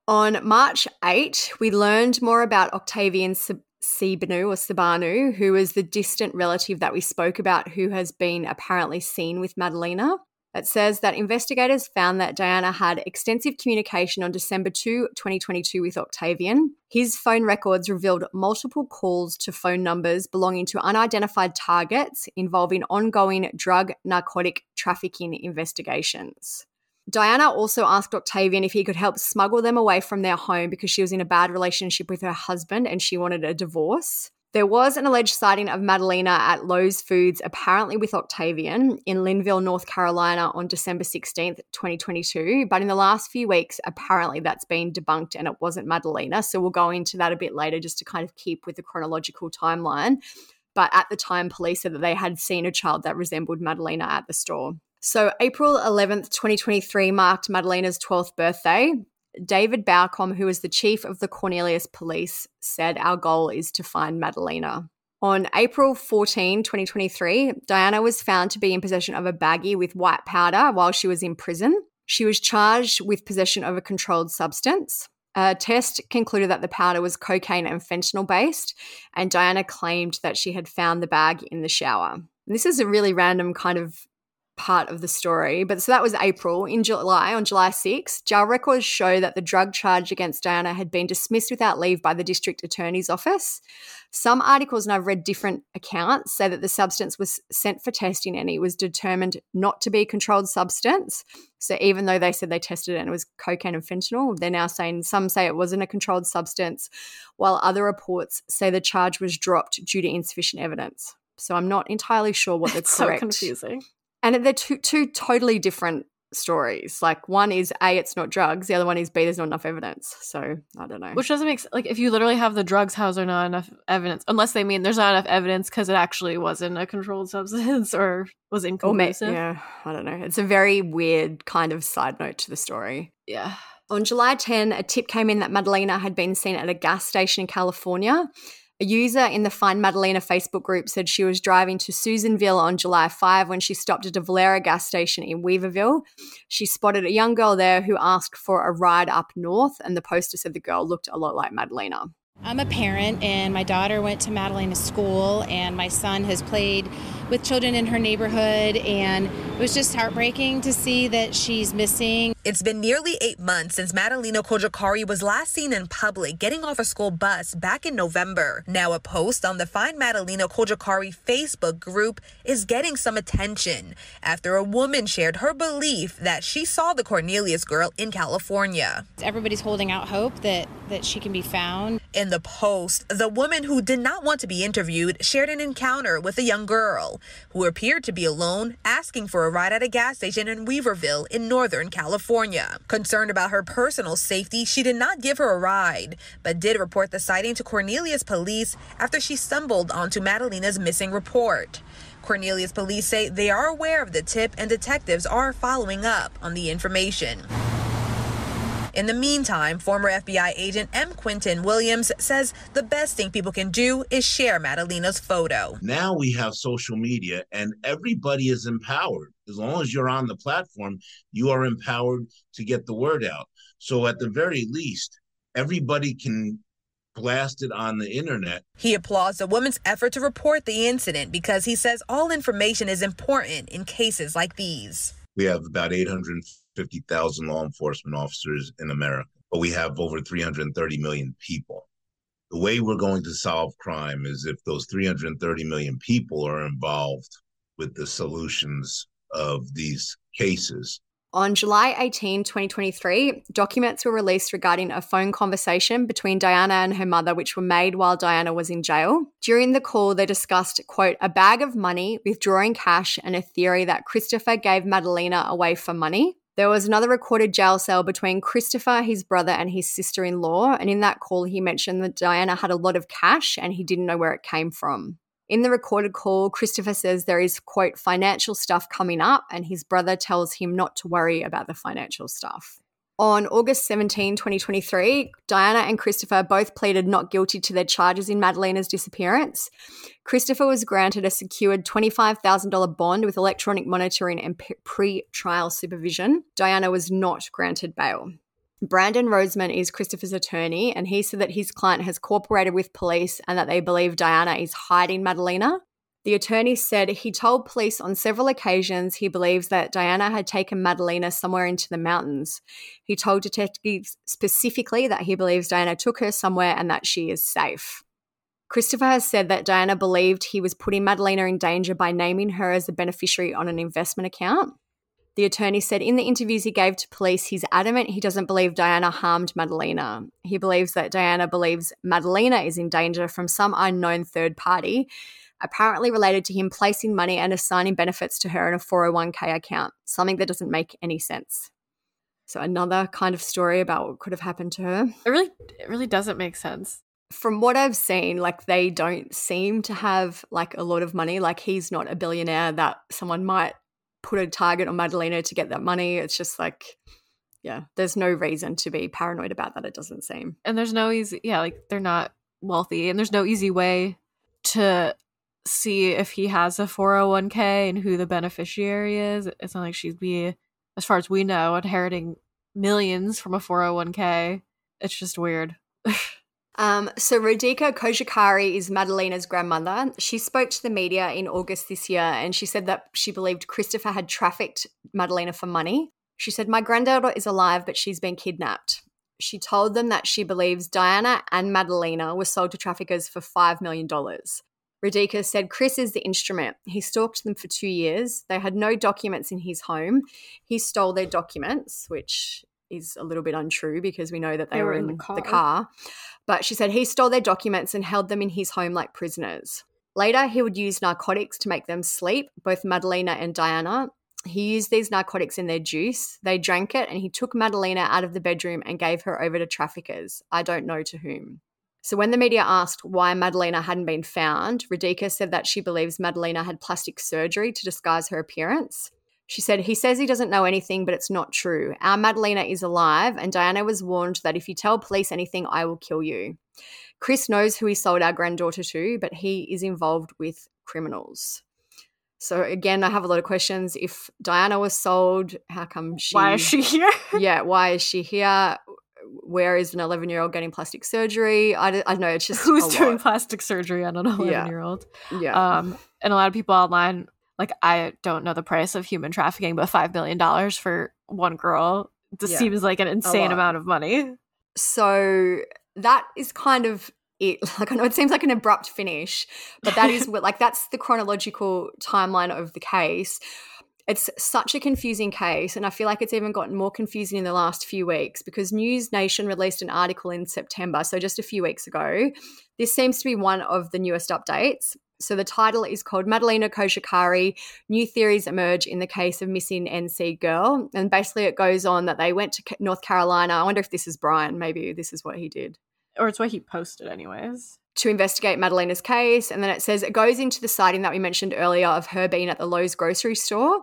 On March 8, we learned more about Octavian Sib- Sibanu or Sibanu, who is the distant relative that we spoke about who has been apparently seen with Madalina. It says that investigators found that Diana had extensive communication on December 2, 2022, with Octavian. His phone records revealed multiple calls to phone numbers belonging to unidentified targets involving ongoing drug narcotic trafficking investigations. Diana also asked Octavian if he could help smuggle them away from their home because she was in a bad relationship with her husband and she wanted a divorce. There was an alleged sighting of Madalina at Lowe's Foods, apparently with Octavian, in Linville, North Carolina on December 16th, 2022. But in the last few weeks, apparently that's been debunked and it wasn't Madalina. So we'll go into that a bit later just to kind of keep with the chronological timeline. But at the time, police said that they had seen a child that resembled Madalina at the store. So April 11th, 2023 marked Madalina's 12th birthday. David Baucom, who is the chief of the Cornelius Police, said, Our goal is to find Madalina. On April 14, 2023, Diana was found to be in possession of a baggie with white powder while she was in prison. She was charged with possession of a controlled substance. A test concluded that the powder was cocaine and fentanyl based, and Diana claimed that she had found the bag in the shower. This is a really random kind of part of the story. But so that was April. In July, on July 6, jail records show that the drug charge against Diana had been dismissed without leave by the district attorney's office. Some articles, and I've read different accounts, say that the substance was sent for testing and it was determined not to be a controlled substance. So even though they said they tested it and it was cocaine and fentanyl, they're now saying some say it wasn't a controlled substance, while other reports say the charge was dropped due to insufficient evidence. So I'm not entirely sure what the It's so confusing. And they're two two totally different stories. Like one is A, it's not drugs. The other one is B, there's not enough evidence. So I don't know. Which doesn't make sense. Like if you literally have the drugs, how's there not enough evidence? Unless they mean there's not enough evidence because it actually wasn't a controlled substance or was inconclusive. Or yeah, I don't know. It's a very weird kind of side note to the story. Yeah. On July 10, a tip came in that Madalina had been seen at a gas station in California. A user in the Find Madalina Facebook group said she was driving to Susanville on July 5 when she stopped at a Valero gas station in Weaverville. She spotted a young girl there who asked for a ride up north, and the poster said the girl looked a lot like Madalina. I'm a parent, and my daughter went to Madalina School, and my son has played with children in her neighborhood, and it was just heartbreaking to see that she's missing. It's been nearly eight months since Madalina Cojocari was last seen in public getting off a school bus back in November. Now, a post on the Find Madalina Cojocari Facebook group is getting some attention after a woman shared her belief that she saw the Cornelius girl in California. Everybody's holding out hope that, that she can be found. In the post, the woman who did not want to be interviewed shared an encounter with a young girl who appeared to be alone, asking for a ride at a gas station in Weaverville in Northern California. Concerned about her personal safety, she did not give her a ride, but did report the sighting to Cornelius police after she stumbled onto Madalina's missing report. Cornelius police say they are aware of the tip and detectives are following up on the information. In the meantime, former FBI agent M. Quinton Williams says the best thing people can do is share Madalina's photo. Now we have social media and everybody is empowered. As long as you're on the platform, you are empowered to get the word out. So at the very least, everybody can blast it on the internet. He applauds the woman's effort to report the incident because he says all information is important in cases like these. We have about 800 50,000 law enforcement officers in America, but we have over 330 million people. The way we're going to solve crime is if those 330 million people are involved with the solutions of these cases. On July 18, 2023, documents were released regarding a phone conversation between Diana and her mother, which were made while Diana was in jail. During the call, they discussed, quote, a bag of money, withdrawing cash, and a theory that Christopher gave Madalina away for money. There was another recorded jail cell between Christopher, his brother, and his sister in law. And in that call, he mentioned that Diana had a lot of cash and he didn't know where it came from. In the recorded call, Christopher says there is, quote, financial stuff coming up, and his brother tells him not to worry about the financial stuff. On August 17, 2023, Diana and Christopher both pleaded not guilty to their charges in Madalina's disappearance. Christopher was granted a secured $25,000 bond with electronic monitoring and pre trial supervision. Diana was not granted bail. Brandon Roseman is Christopher's attorney, and he said that his client has cooperated with police and that they believe Diana is hiding Madalina. The attorney said he told police on several occasions he believes that Diana had taken Madalina somewhere into the mountains. He told detectives specifically that he believes Diana took her somewhere and that she is safe. Christopher has said that Diana believed he was putting Madalina in danger by naming her as a beneficiary on an investment account. The attorney said in the interviews he gave to police, he's adamant he doesn't believe Diana harmed Madalina. He believes that Diana believes Madalina is in danger from some unknown third party apparently related to him placing money and assigning benefits to her in a 401k account, something that doesn't make any sense. So another kind of story about what could have happened to her. It really it really doesn't make sense. From what I've seen, like they don't seem to have like a lot of money. Like he's not a billionaire that someone might put a target on Madalina to get that money. It's just like yeah, there's no reason to be paranoid about that, it doesn't seem. And there's no easy yeah, like they're not wealthy and there's no easy way to see if he has a 401k and who the beneficiary is. It's not like she'd be, as far as we know, inheriting millions from a 401k. It's just weird. um, so Radhika Cojocari is Madalina's grandmother. She spoke to the media in August this year and she said that she believed Christopher had trafficked Madalina for money. She said, My granddaughter is alive, but she's been kidnapped. She told them that she believes Diana and Madalina were sold to traffickers for $5 million. Radhika said Chris is the instrument. He stalked them for two years. They had no documents in his home. He stole their documents, which is a little bit untrue because we know that they, they were, were, in, the car. the car. But she said he stole their documents and held them in his home like prisoners. Later, he would use narcotics to make them sleep, both Madalina and Diana. he used these narcotics in their juice. They drank it and he took Madalina out of the bedroom and gave her over to traffickers. I don't know to whom. So, when the media asked why Madalina hadn't been found, Radhika said that she believes Madalina had plastic surgery to disguise her appearance. She said, He says he doesn't know anything, but it's not true. Our Madalina is alive, and Diana was warned that if you tell police anything, I will kill you. Chris knows who he sold our granddaughter to, but he is involved with criminals. So again, I have a lot of questions. If Diana was sold, how come she? Why is she here? yeah, why is she here? Where is an 11 year old getting plastic surgery? I don't, I don't know. It's just who's doing lot. plastic surgery on an 11 year old. Yeah. Um, and a lot of people online, like I don't know the price of human trafficking, but five million dollars for one girl. This Yeah. seems like an insane amount of money. So that is kind of it. Like I know it seems like an abrupt finish, but that is what like that's the chronological timeline of the case. It's such a confusing case, and I feel like it's even gotten more confusing in the last few weeks because News Nation released an article in September, so just a few weeks ago. This seems to be one of the newest updates. So the title is called Madalina Cojocari New Theories Emerge in the Case of Missing NC Girl. And basically, it goes on that they went to North Carolina. I wonder if this is Brian. Maybe this is what he did Or it's what he posted, anyways. To investigate Madalina's case. And then it says it goes into the sighting that we mentioned earlier of her being at the Lowe's grocery store.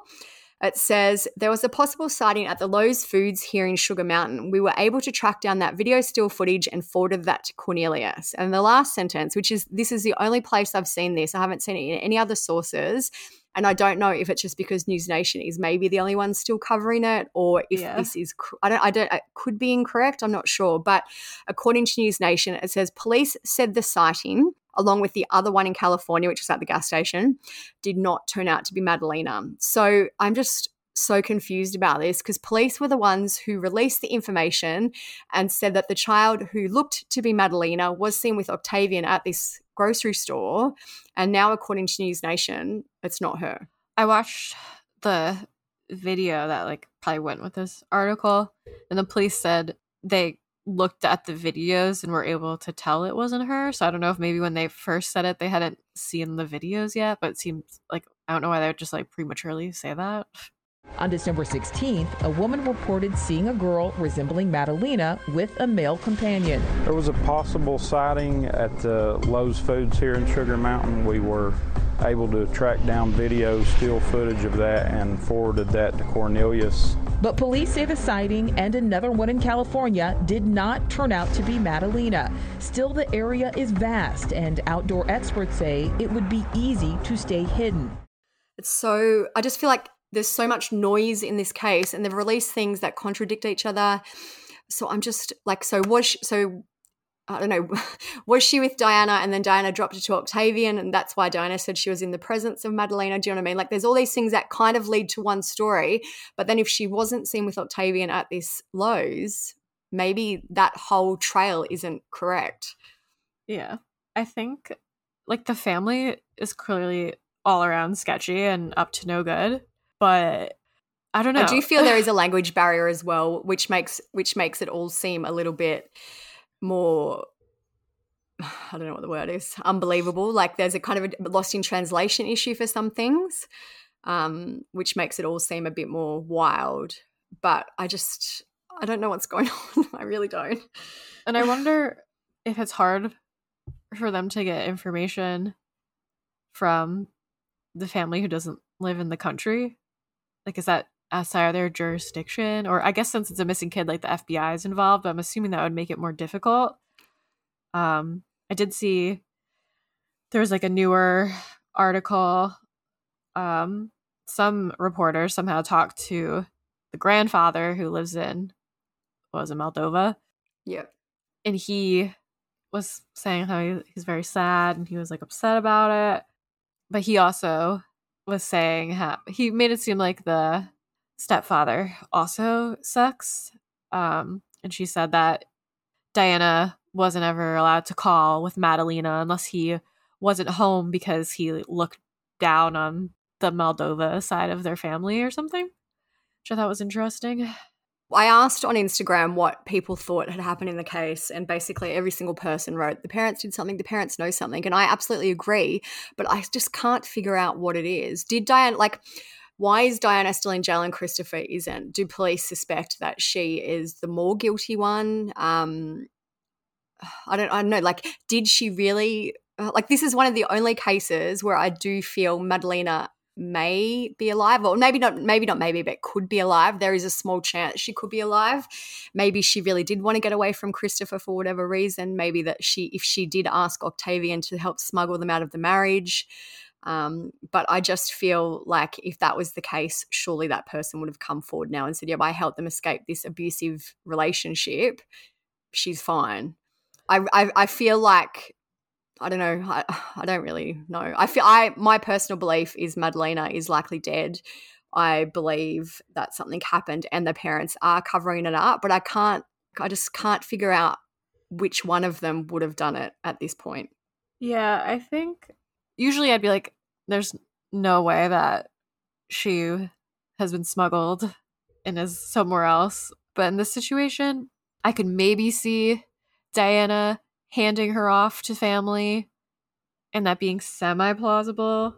It says there was a possible sighting at the Lowe's Foods here in Sugar Mountain. We were able to track down that video still footage and forwarded that to Cornelius. And the last sentence, which is this is the only place I've seen this, I haven't seen it in any other sources. And I don't know if it's just because News Nation is maybe the only one still covering it, or if Yeah. this is I don't I don't it could be incorrect. I'm not sure, but according to News Nation, it says police said the sighting, along with the other one in California, which was at the gas station, did not turn out to be Madalina. So I'm just so confused about this because police were the ones who released the information and said that the child who looked to be Madalina was seen with Octavian at this grocery store. And now, according to News Nation, it's not her. I watched the video that like probably went with this article, and the police said they looked at the videos and were able to tell it wasn't her. So I don't know if maybe when they first said it, they hadn't seen the videos yet, but it seems like I don't know why they would just like prematurely say that. On December 16th, a woman reported seeing a girl resembling Madalina with a male companion. There was a possible sighting at the Lowe's Foods here in Sugar Mountain. We were able to track down video, still footage of that, and forwarded that to Cornelius. But police say the sighting and another one in California did not turn out to be Madalina. Still, the area is vast, and outdoor experts say it would be easy to stay hidden. It's so, I just feel like there's so much noise in this case, and they've released things that contradict each other. So I'm just like, so was she, so I don't know, was she with Diana and then Diana dropped it to Octavian, and that's why Diana said she was in the presence of Madalina? Do you know what I mean? Like, there's all these things that kind of lead to one story, but then if she wasn't seen with Octavian at this Lowe's, maybe that whole trail isn't correct. Yeah. I think like the family is clearly all around sketchy and up to no good, but I don't know. I do feel there is a language barrier as well, which makes which makes it all seem a little bit more I don't know what the word is, unbelievable. Like there's a kind of a lost in translation issue for some things, um, which makes it all seem a bit more wild. But I just I don't know what's going on. I really don't. And I wonder if it's hard for them to get information from the family who doesn't live in the country. Like, is that outside of their jurisdiction? Or I guess since it's a missing kid, like the FBI is involved, I'm assuming that would make it more difficult. Um, I did see there was like a newer article. Um, some reporter somehow talked to the grandfather who lives in what was it, Moldova? Yeah. and he was saying how he, he's very sad and he was like upset about it but he also was saying how he made it seem like the stepfather also sucks um and she said that diana wasn't ever allowed to call with madalina unless he wasn't home because he looked down on the moldova side of their family or something which i thought was interesting I asked on Instagram what people thought had happened in the case, and basically every single person wrote, The parents did something, the parents know something. And I absolutely agree, but I just can't figure out what it is. Did Diane, like, why is Diana still in jail and Christopher isn't? Do police suspect that she is the more guilty one? Um, I don't, I don't know. Like, did she really? Like, this is one of the only cases where I do feel Madalina may be alive, or maybe not, maybe not, maybe, but could be alive. There is a small chance she could be alive. Maybe she really did want to get away from Christopher for whatever reason. Maybe that she, if she did ask Octavian to help smuggle them out of the marriage. Um, but I just feel like if that was the case, surely that person would have come forward now and said, "Yep, I helped them escape this abusive relationship. She's fine." I I, I feel like I don't know. I, I don't really know. I feel I my personal belief is Madalina is likely dead. I believe that something happened and the parents are covering it up, but I can't. I just can't figure out which one of them would have done it at this point. Yeah, I think usually I'd be like, there's no way that she has been smuggled and is somewhere else. But in this situation, I could maybe see Diana handing her off to family and that being semi plausible.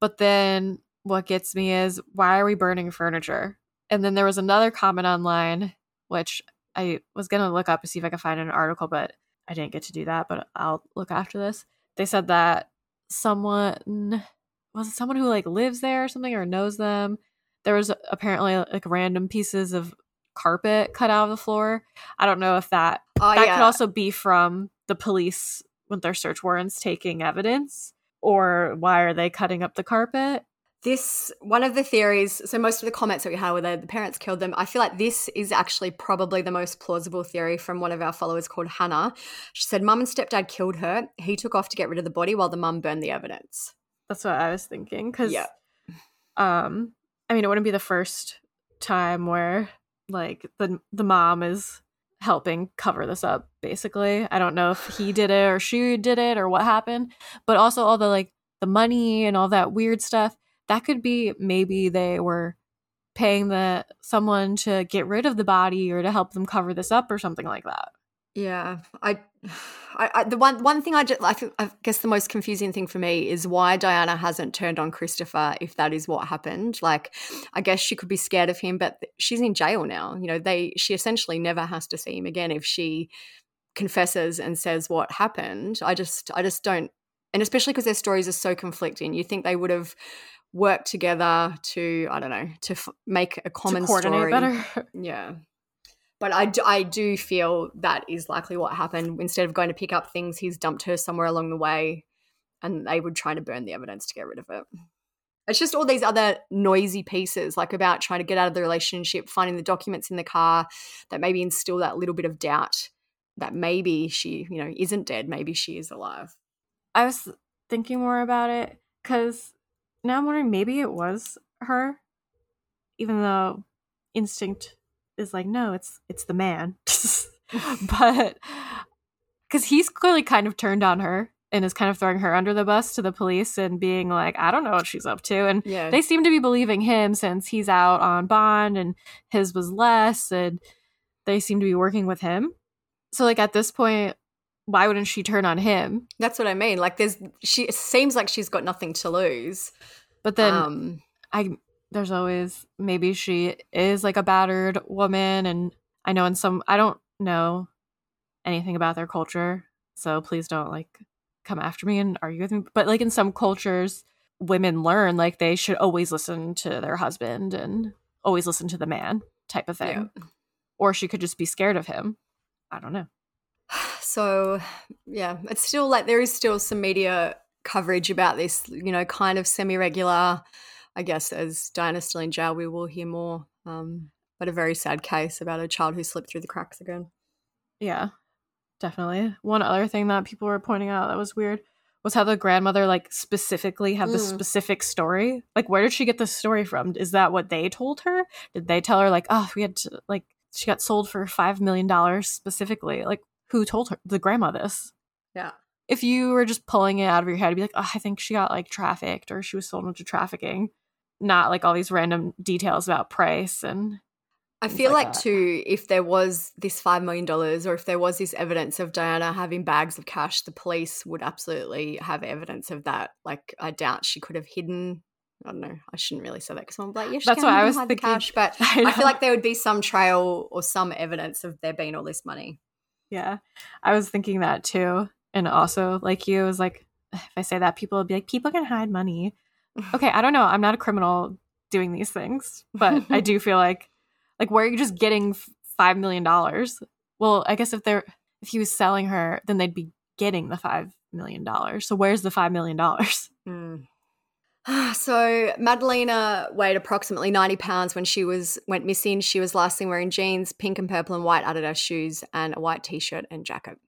But then what gets me is why are we burning furniture? And then there was another comment online, which I was going to look up to see if I could find an article, but I didn't get to do that. But I'll look after this. They said that someone was it someone who like lives there or something or knows them. There was apparently like random pieces of carpet cut out of the floor. I don't know if that Oh, that yeah. could also be from the police with their search warrants taking evidence or why are they cutting up the carpet? This one of the theories. So most of the comments that we had were that the parents killed them. I feel like this is actually probably the most plausible theory from one of our followers called Hannah. She said, "Mum and stepdad killed her. He took off to get rid of the body while the mum burned the evidence." That's what I was thinking cuz Yeah. um I mean it wouldn't be the first time where like the the mom is helping cover this up basically. I don't know if he did it or she did it or what happened, but also all the like the money and all that weird stuff. That could be maybe they were paying the someone to get rid of the body or to help them cover this up or something like that. Yeah, I, I, I the one one thing I just I, feel- I guess the most confusing thing for me is why Diana hasn't turned on Christopher if that is what happened. Like, I guess she could be scared of him, but she's in jail now. You know, they she essentially never has to see him again if she confesses and says what happened. I just I just don't, and especially because their stories are so conflicting. You think they would have worked together to I don't know to f- make a common coordinate story better. yeah. But I do, I do feel that is likely what happened. Instead of going to pick up things, he's dumped her somewhere along the way and they would try to burn the evidence to get rid of it. It's just all these other noisy pieces, like about trying to get out of the relationship, finding the documents in the car that maybe instill that little bit of doubt that maybe she, you know, isn't dead. Maybe she is alive. I was thinking more about it because now I'm wondering maybe it was her, even though instinct is like no, it's it's the man, but because he's clearly kind of turned on her and is kind of throwing her under the bus to the police and being like, I don't know what she's up to, and Yeah. they seem to be believing him since he's out on bond and his was less, and they seem to be working with him. So like at this point, why wouldn't she turn on him? That's what I mean. Like there's she it seems like she's got nothing to lose. But then Um, I there's always maybe she is like a battered woman and I know in some I don't know anything about their culture, so please don't like come after me and argue with me. But like in some cultures, women learn like they should always listen to their husband and always listen to the man type of thing. Or she could just be scared of him. I don't know. so yeah it's still like there is still some media coverage about this you know kind of semi-regular i guess as diana's still in jail we will hear more um, but a very sad case about a child who slipped through the cracks again Yeah, definitely. One other thing that people were pointing out that was weird was how the grandmother like specifically had the Mm. specific story. Like, where did she get this story from? Is that what they told her? Did they tell her like, oh, we had to like she got sold for five million dollars specifically? Like, who told her the grandma this? yeah If you were just pulling it out of your head, be like, oh, I think she got like trafficked or she was sold into trafficking. Not like all these random details about price and I feel like, that. too, if there was this $5 million or if there was this evidence of Diana having bags of cash, the police would absolutely have evidence of that. Like, I doubt she could have hidden I don't know. I shouldn't really say that because I'm like, yeah, That's what I was hide thinking. The cash, but I I, feel like there would be some trail or some evidence of there being all this money. Yeah. I was thinking that too. And also, like you, was like, if I say that, people will be like, people can hide money. Okay, I don't know. I'm not a criminal doing these things, but I do feel like, like, where are you just getting $5 million? Well, I guess if they're, if he was selling her, then they'd be getting the $5 million. So where's the $5 million? Hmm. So Madalina weighed approximately 90 pounds when she was went missing. She was last seen wearing jeans, pink and purple and white Adidas shoes, and a white t-shirt and jacket.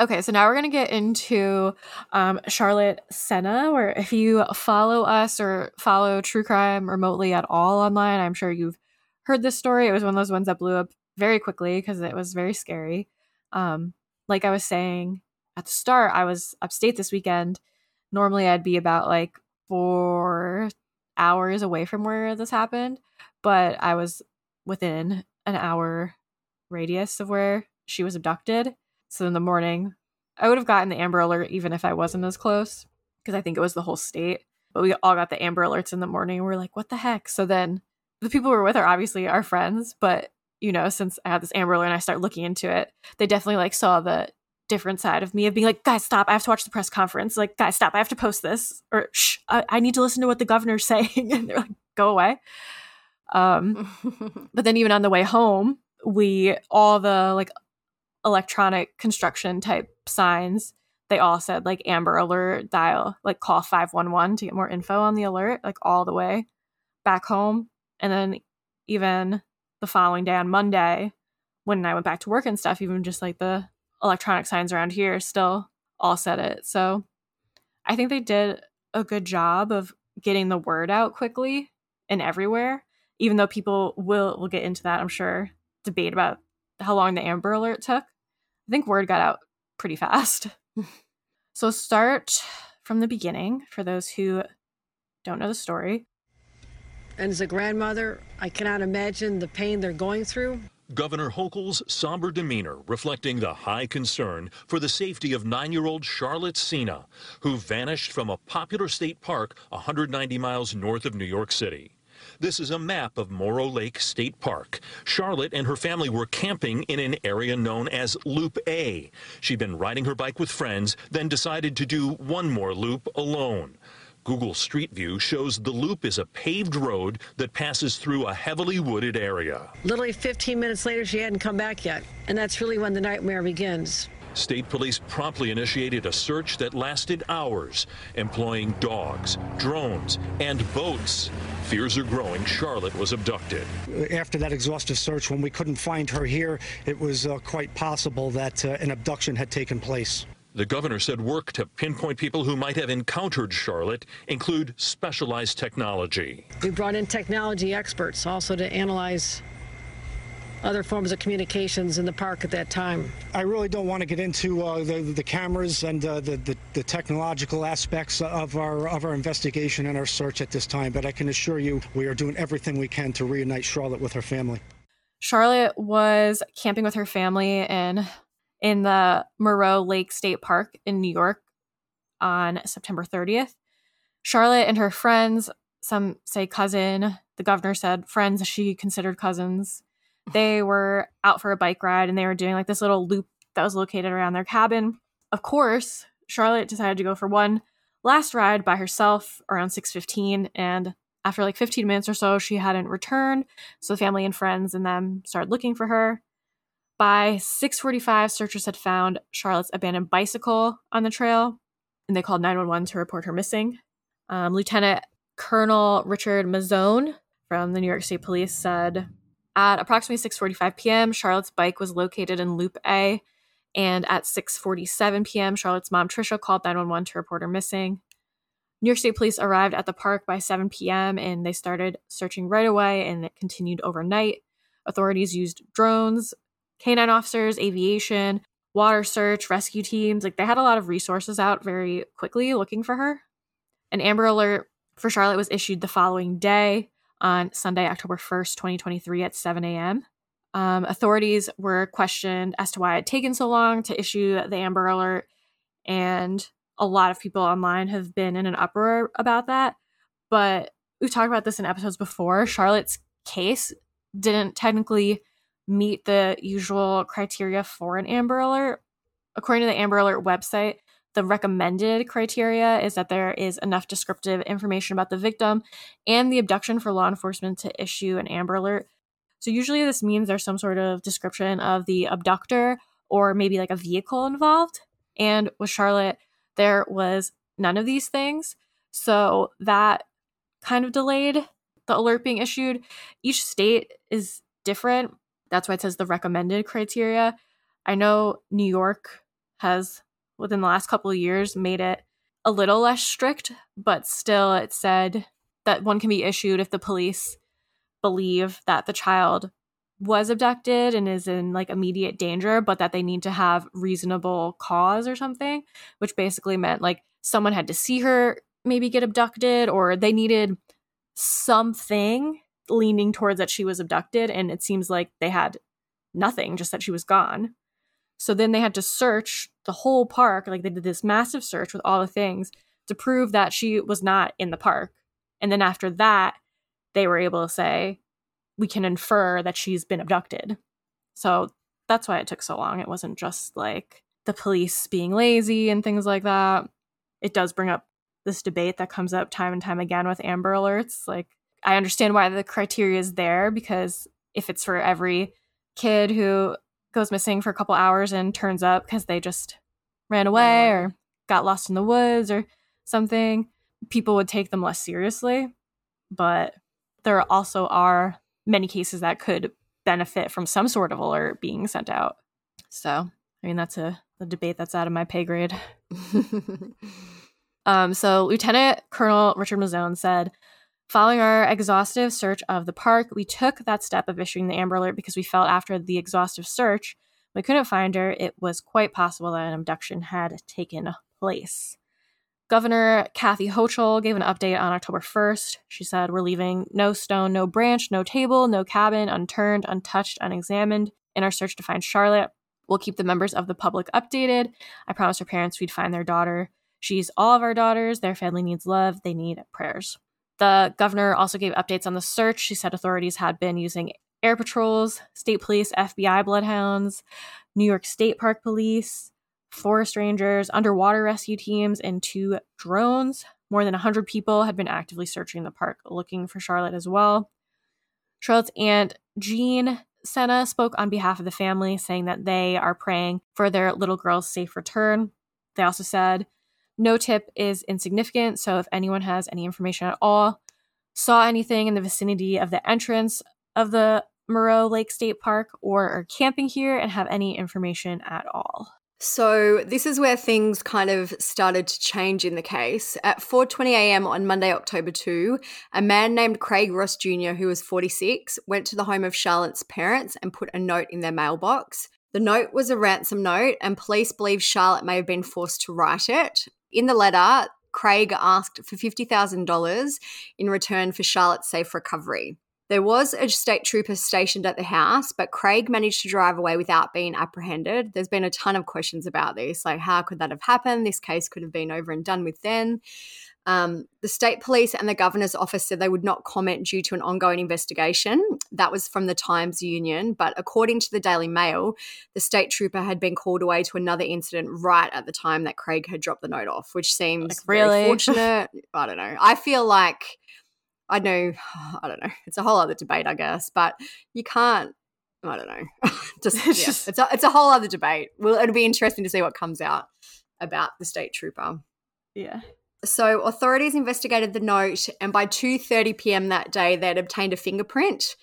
Okay, so now we're going to get into um, Charlotte Sena, where if you follow us or follow true crime remotely at all online, I'm sure you've heard this story. It was one of those ones that blew up very quickly because it was very scary. Um, like I was saying at the start, I was upstate this weekend. Normally, I'd be about like four hours away from where this happened, but I was within an hour radius of where she was abducted. So in the morning, I would have gotten the Amber Alert even if I wasn't as close because I think it was the whole state. But we all got the Amber Alerts in the morning. And we're like, what the heck? So then the people we were with are obviously our friends, but you know, since I had this Amber Alert and I start looking into it, they definitely like saw the different side of me of being like, guys, stop! I have to watch the press conference. Like, guys, stop! I have to post this, or shh, I, I need to listen to what the governor's saying. and they're like, go away. Um, but then even on the way home, we all the like electronic construction type signs. They all said like amber alert dial like call 511 to get more info on the alert like all the way back home. And then even the following day on monday when i went back to work and stuff even just like the electronic signs around here still all said it. So i think they did a good job of getting the word out quickly and everywhere even though people will will get into that i'm sure debate about how long the amber alert took i think word got out pretty fast so start from the beginning for those who don't know the story And as a grandmother, I cannot imagine the pain they're going through. Governor Hochul's somber demeanor reflecting the high concern for the safety of nine year old Charlotte Sena, who vanished from a popular state park 190 miles north of New York City. This is a map of Moreau Lake State Park. Charlotte and her family were camping in an area known as Loop A. She'd been riding her bike with friends, then decided to do one more loop alone. Google Street View shows the loop is a paved road that passes through a heavily wooded area. Literally 15 minutes later, she hadn't come back yet. And that's really when the nightmare begins. State police promptly initiated a search that lasted hours, employing dogs, drones, and boats. Fears are growing Charlotte was abducted. After that exhaustive search, when we couldn't find her here, it was uh, quite possible that uh, an abduction had taken place. The governor said work to pinpoint people who might have encountered Charlotte include specialized technology. We brought in technology experts also to analyze other forms of communications in the park at that time. I really don't want to get into uh, the, the cameras and uh, the, the, the technological aspects of our of our investigation and our search at this time, but I can assure you we are doing everything we can to reunite Charlotte with her family. charlotte was camping with her family in in the moreau lake state park in new york on september 30th charlotte and her friends some say cousin the governor said friends she considered cousins they were out for a bike ride and they were doing like this little loop that was located around their cabin. Of course, Charlotte decided to go for one last ride by herself around 6:15 and after like 15 minutes or so she hadn't returned, so the family and friends and them started looking for her. By 6:45, searchers had found Charlotte's abandoned bicycle on the trail and they called 911 to report her missing. Um, Lieutenant Colonel Richard Mazzone from the New York State Police said at approximately 6:45 p.m., Charlotte's bike was located in Loop A, and at 6:47 p.m., Charlotte's mom Trisha called 911 to report her missing. New York State Police arrived at the park by 7 p.m. and they started searching right away, and it continued overnight. Authorities used drones, canine officers, aviation, water search, rescue teams. Like they had a lot of resources out very quickly looking for her. An Amber Alert for Charlotte was issued the following day on Sunday, October 1st, 2023 at 7 a.m. Um, authorities were questioned as to why it had taken so long to issue the Amber Alert, and a lot of people online have been in an uproar about that. But we've talked about this in episodes before. Charlotte's case didn't technically meet the usual criteria for an Amber Alert. According to the Amber Alert website, the recommended criteria is that there is enough descriptive information about the victim and the abduction for law enforcement to issue an Amber Alert. So, usually, this means there's some sort of description of the abductor or maybe like a vehicle involved. And with Charlotte, there was none of these things. So, that kind of delayed the alert being issued. Each state is different. That's why it says the recommended criteria. I know New York has, within the last couple of years, made it a little less strict, but still it said that one can be issued if the police believe that the child was abducted and is in like immediate danger, but that they need to have reasonable cause or something, which basically meant like someone had to see her maybe get abducted or they needed something leaning towards that she was abducted and it seems like they had nothing just that she was gone. So then they had to search the whole park like they did this massive search with all the things to prove that she was not in the park. And then after that they were able to say we can infer that she's been abducted. So that's why it took so long. It wasn't just like the police being lazy and things like that. It does bring up this debate that comes up time and time again with Amber Alerts. Like, I understand why the criteria is there because if it's for every kid who goes missing for a couple hours and turns up because they just ran away or got lost in the woods or something, people would take them less seriously. But there also are many cases that could benefit from some sort of alert being sent out. So, I mean, that's a, a debate that's out of my pay grade. Um, so Lieutenant Colonel Richard Mazzone said, Following our exhaustive search of the park, we took that step of issuing the Amber Alert because we felt after the exhaustive search, we couldn't find her. It was quite possible that an abduction had taken place. Governor Kathy Hochul gave an update on October 1st. She said, We're leaving no stone, no branch, no table, no cabin unturned, untouched, unexamined in our search to find Charlotte. We'll keep the members of the public updated. I promised her parents we'd find their daughter. She's all of our daughters. Their family needs love. They need prayers. The governor also gave updates on the search. She said authorities had been using air patrols, state police, FBI bloodhounds, New York State Park Police, forest rangers, underwater rescue teams, and two drones. More than 100 people had been actively searching the park looking for Charlotte as well. Charlotte's aunt, Jean Sena, spoke on behalf of the family, saying that they are praying for their little girl's safe return. They also said no tip is insignificant, so if anyone has any information at all, saw anything in the vicinity of the entrance of the Moreau Lake State Park, or are camping here and have any information at all. So this is where things kind of started to change in the case. At 4:20 a.m. on Monday, October 2, a man named Craig Ross Jr., who was 46, went to the home of Charlotte's parents and put a note in their mailbox. The note was a ransom note, and police believe Charlotte may have been forced to write it. In the letter, Craig asked for $50,000 in return for Charlotte's safe recovery. There was a state trooper stationed at the house, but Craig managed to drive away without being apprehended. There's been a ton of questions about this, like how could that have happened? This case could have been over and done with then. Um, the state police and the governor's office said they would not comment due to an ongoing investigation. That was from the Times Union. But according to the Daily Mail, the state trooper had been called away to another incident right at the time that Craig had dropped the note off, which seems like, really fortunate. I don't know. I feel like I know. I don't know. It's a whole other debate, I guess. But you can't. I don't know. just, yeah, it's a, it's a whole other debate. Well, it'll be interesting to see what comes out about the state trooper. Yeah. So authorities investigated the note, and by 2:30 p.m. that day, they had obtained a fingerprint.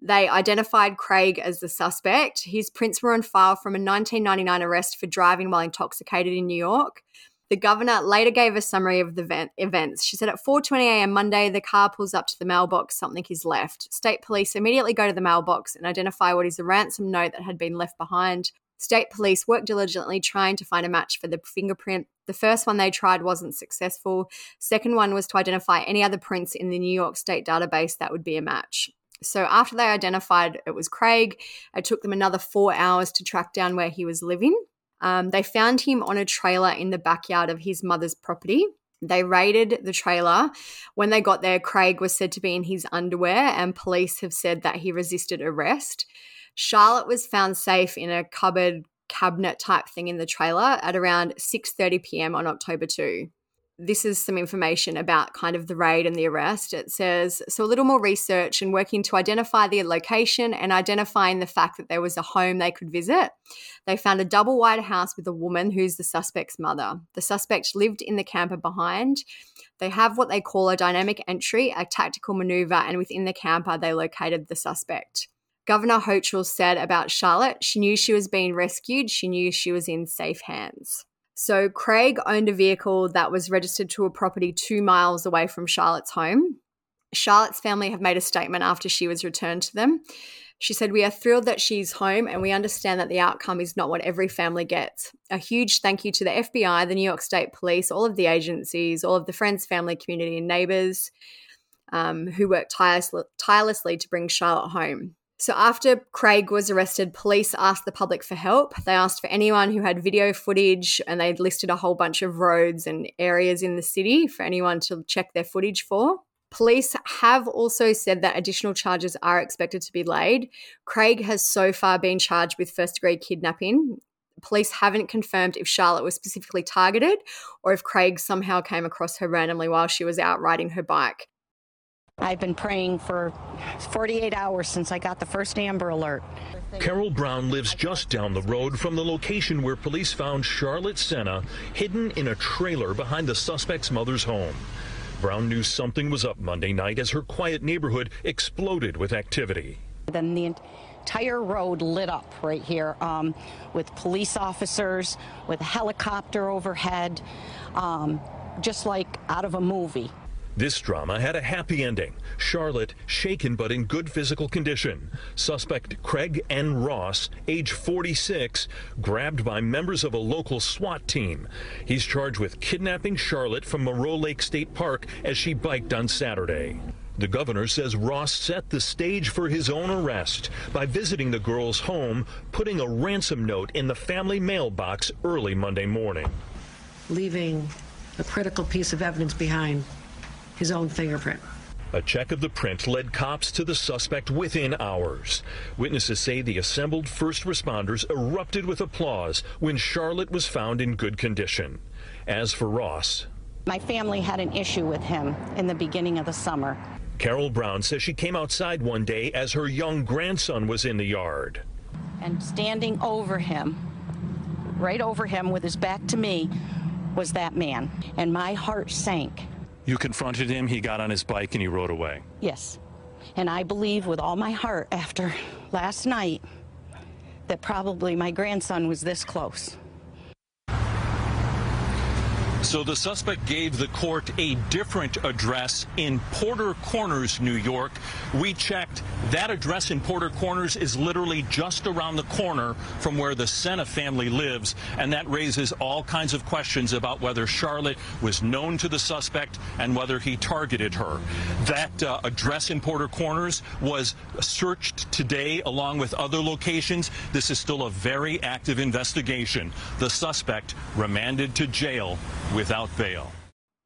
They identified Craig as the suspect. His prints were on file from a 1999 arrest for driving while intoxicated in New York. The governor later gave a summary of the events. She said at 4:20 a.m. Monday, the car pulls up to the mailbox. Something is left. State police immediately go to the mailbox and identify what is a ransom note that had been left behind. State police worked diligently trying to find a match for the fingerprint. The first one they tried wasn't successful. Second one was to identify any other prints in the New York State database that would be a match. So after they identified it was Craig, it took them another four hours to track down where he was living. Um, they found him on a trailer in the backyard of his mother's property. They raided the trailer. When they got there, Craig was said to be in his underwear, and police have said that he resisted arrest. Charlotte was found safe in a cupboard cabinet type thing in the trailer at around 6:30 p.m. on October 2 this is some information about kind of the raid and the arrest. It says so a little more research and working to identify the location and identifying the fact that there was a home they could visit. They found a double wide house with a woman who's the suspect's mother. The suspect lived in the camper behind. They have what they call a dynamic entry, a tactical maneuver, and within the camper, they located the suspect. Governor Hochul said about Charlotte, she knew she was being rescued, she knew she was in safe hands. So Craig owned a vehicle that was registered to a property two miles away from Charlotte's home. Charlotte's family have made a statement after she was returned to them. She said, We are thrilled that she's home and we understand that the outcome is not what every family gets. A huge thank you to the FBI, the New York State Police, all of the agencies, all of the friends, family, community, and neighbors um, who worked tirelessly, tirelessly to bring Charlotte home. So, after Craig was arrested, police asked the public for help. They asked for anyone who had video footage and they listed a whole bunch of roads and areas in the city for anyone to check their footage for. Police have also said that additional charges are expected to be laid. Craig has so far been charged with first degree kidnapping. Police haven't confirmed if Charlotte was specifically targeted or if Craig somehow came across her randomly while she was out riding her bike. I've been praying for 48 hours since I got the first Amber Alert. Carol Brown lives just down the road from the location where police found Charlotte Sena hidden in a trailer behind the suspect's mother's home. Brown knew something was up Monday night as her quiet neighborhood exploded with activity. Then the entire road lit up right here um, with police officers, with a helicopter overhead, um, just like out of a movie. This drama had a happy ending. Charlotte, shaken but in good physical condition. Suspect Craig N. Ross, age 46, grabbed by members of a local SWAT team. He's charged with kidnapping Charlotte from Moreau Lake State Park as she biked on Saturday. The governor says Ross set the stage for his own arrest by visiting the girl's home, putting a ransom note in the family mailbox early Monday morning. Leaving a critical piece of evidence behind his own fingerprint. A check of the print led cops to the suspect within hours. Witnesses say the assembled first responders erupted with applause when Charlotte was found in good condition. As for Ross, my family had an issue with him in the beginning of the summer. Carol Brown says she came outside one day as her young grandson was in the yard. And standing over him, right over him with his back to me, was that man. And my heart sank you confronted him, he got on his bike, and he rode away. Yes. And I believe with all my heart after last night that probably my grandson was this close. So the suspect gave the court a different address in Porter Corners, New York. We checked. That address in Porter Corners is literally just around the corner from where the Sena family lives, and that raises all kinds of questions about whether Charlotte was known to the suspect and whether he targeted her. That uh, address in Porter Corners was searched today along with other locations. This is still a very active investigation. The suspect remanded to jail without bail.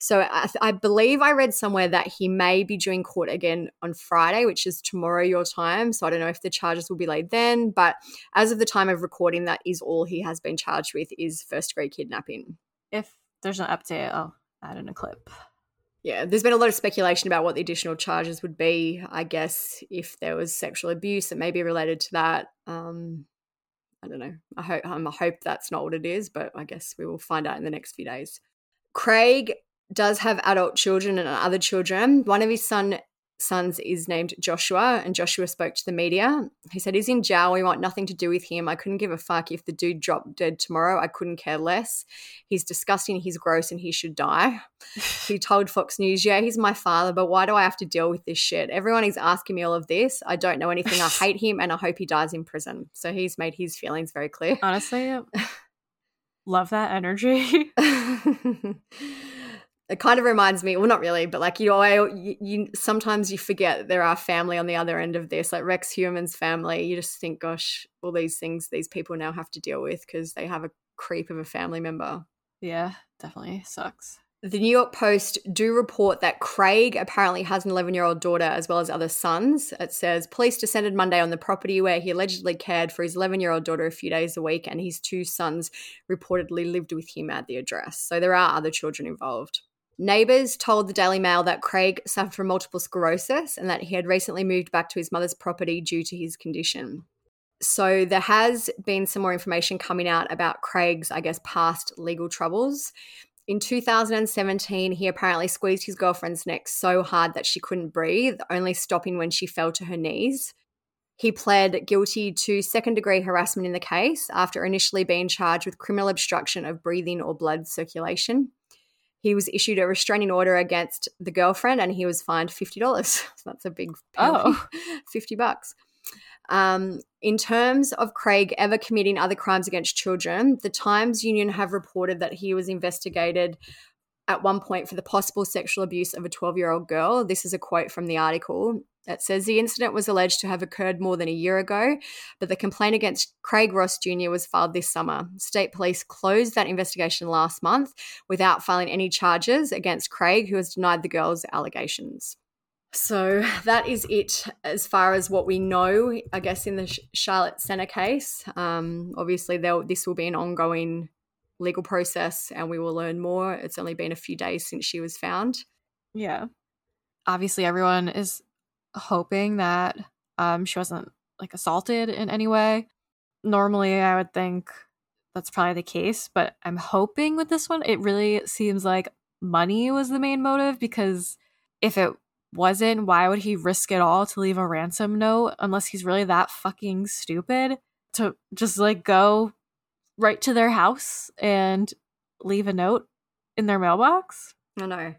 So I, I, believe I read somewhere that he may be doing court again on Friday, which is tomorrow your time. So I don't know if the charges will be laid then, but as of the time of recording, that is all he has been charged with is first degree kidnapping. If there's an update, I'll add in a clip. Yeah, there's been a lot of speculation about what the additional charges would be. I guess if there was sexual abuse, it may be related to that. Um, I don't know. I hope um, I hope that's not what it is, but I guess we will find out in the next few days. Craig does have adult children and other children. One of his son sons is named Joshua, and Joshua spoke to the media. He said, He's in jail. We want nothing to do with him. I couldn't give a fuck if the dude dropped dead tomorrow. I couldn't care less. He's disgusting, he's gross, and he should die. he told Fox News, Yeah, he's my father, but why do I have to deal with this shit? Everyone is asking me all of this. I don't know anything. I hate him, and I hope he dies in prison. So he's made his feelings very clear. Honestly, love that energy. it kind of reminds me well not really but like you know I, you, you, sometimes you forget there are family on the other end of this like Rex Heuermann's family. You just think gosh all these things these people now have to deal with because they have a creep of a family member. Yeah definitely sucks The New York Post do report that Craig apparently has an 11 year old daughter as well as other sons. It says police descended Monday on the property where he allegedly cared for his 11 year old daughter a few days a week, and his two sons reportedly lived with him at the address. So there are other children involved. Neighbours told the Daily Mail that Craig suffered from multiple sclerosis and that he had recently moved back to his mother's property due to his condition. So there has been some more information coming out about Craig's, I guess, past legal troubles. In 2017, he apparently squeezed his girlfriend's neck so hard that she couldn't breathe, only stopping when she fell to her knees. He pled guilty to second degree harassment in the case after initially being charged with criminal obstruction of breathing or blood circulation. He was issued a restraining order against the girlfriend and he was fined $50. So that's a big oh. penalty. Oh. 50 bucks. Um, in terms of Craig ever committing other crimes against children, the Times Union have reported that he was investigated at one point for the possible sexual abuse of a 12 year old girl. This is a quote from the article. It says the incident was alleged to have occurred more than a year ago, but the complaint against Craig Ross Jr. was filed this summer. State police closed that investigation last month without filing any charges against Craig, who has denied the girl's allegations. So that is it as far as what we know, I guess, in the Charlotte Sena case. Um, obviously, this will be an ongoing legal process and we will learn more. It's only been a few days since she was found. Yeah. Obviously, everyone is hoping that um, she wasn't like assaulted in any way. Normally, I would think that's probably the case, but I'm hoping with this one, it really seems like money was the main motive because if it wasn't, why would he risk it all to leave a ransom note unless he's really that fucking stupid to just like go right to their house and leave a note in their mailbox? I know.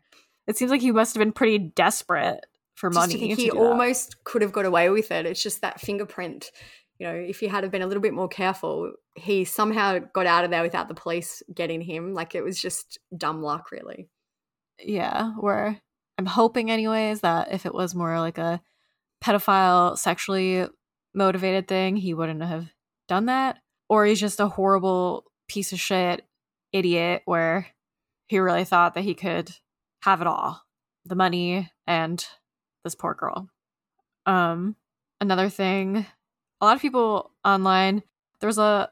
It seems like he must have been pretty desperate for money. to think to he do that. almost could have got away with it. It's just that fingerprint. You know, if he had have been a little bit more careful, he somehow got out of there without the police getting him. Like it was just dumb luck, really. yeah, where I'm hoping anyways that if it was more like a pedophile sexually motivated thing, he wouldn't have done that. Or he's just a horrible piece of shit idiot where he really thought that he could have it all. The money and this poor girl. Um another thing, a lot of people online, there was a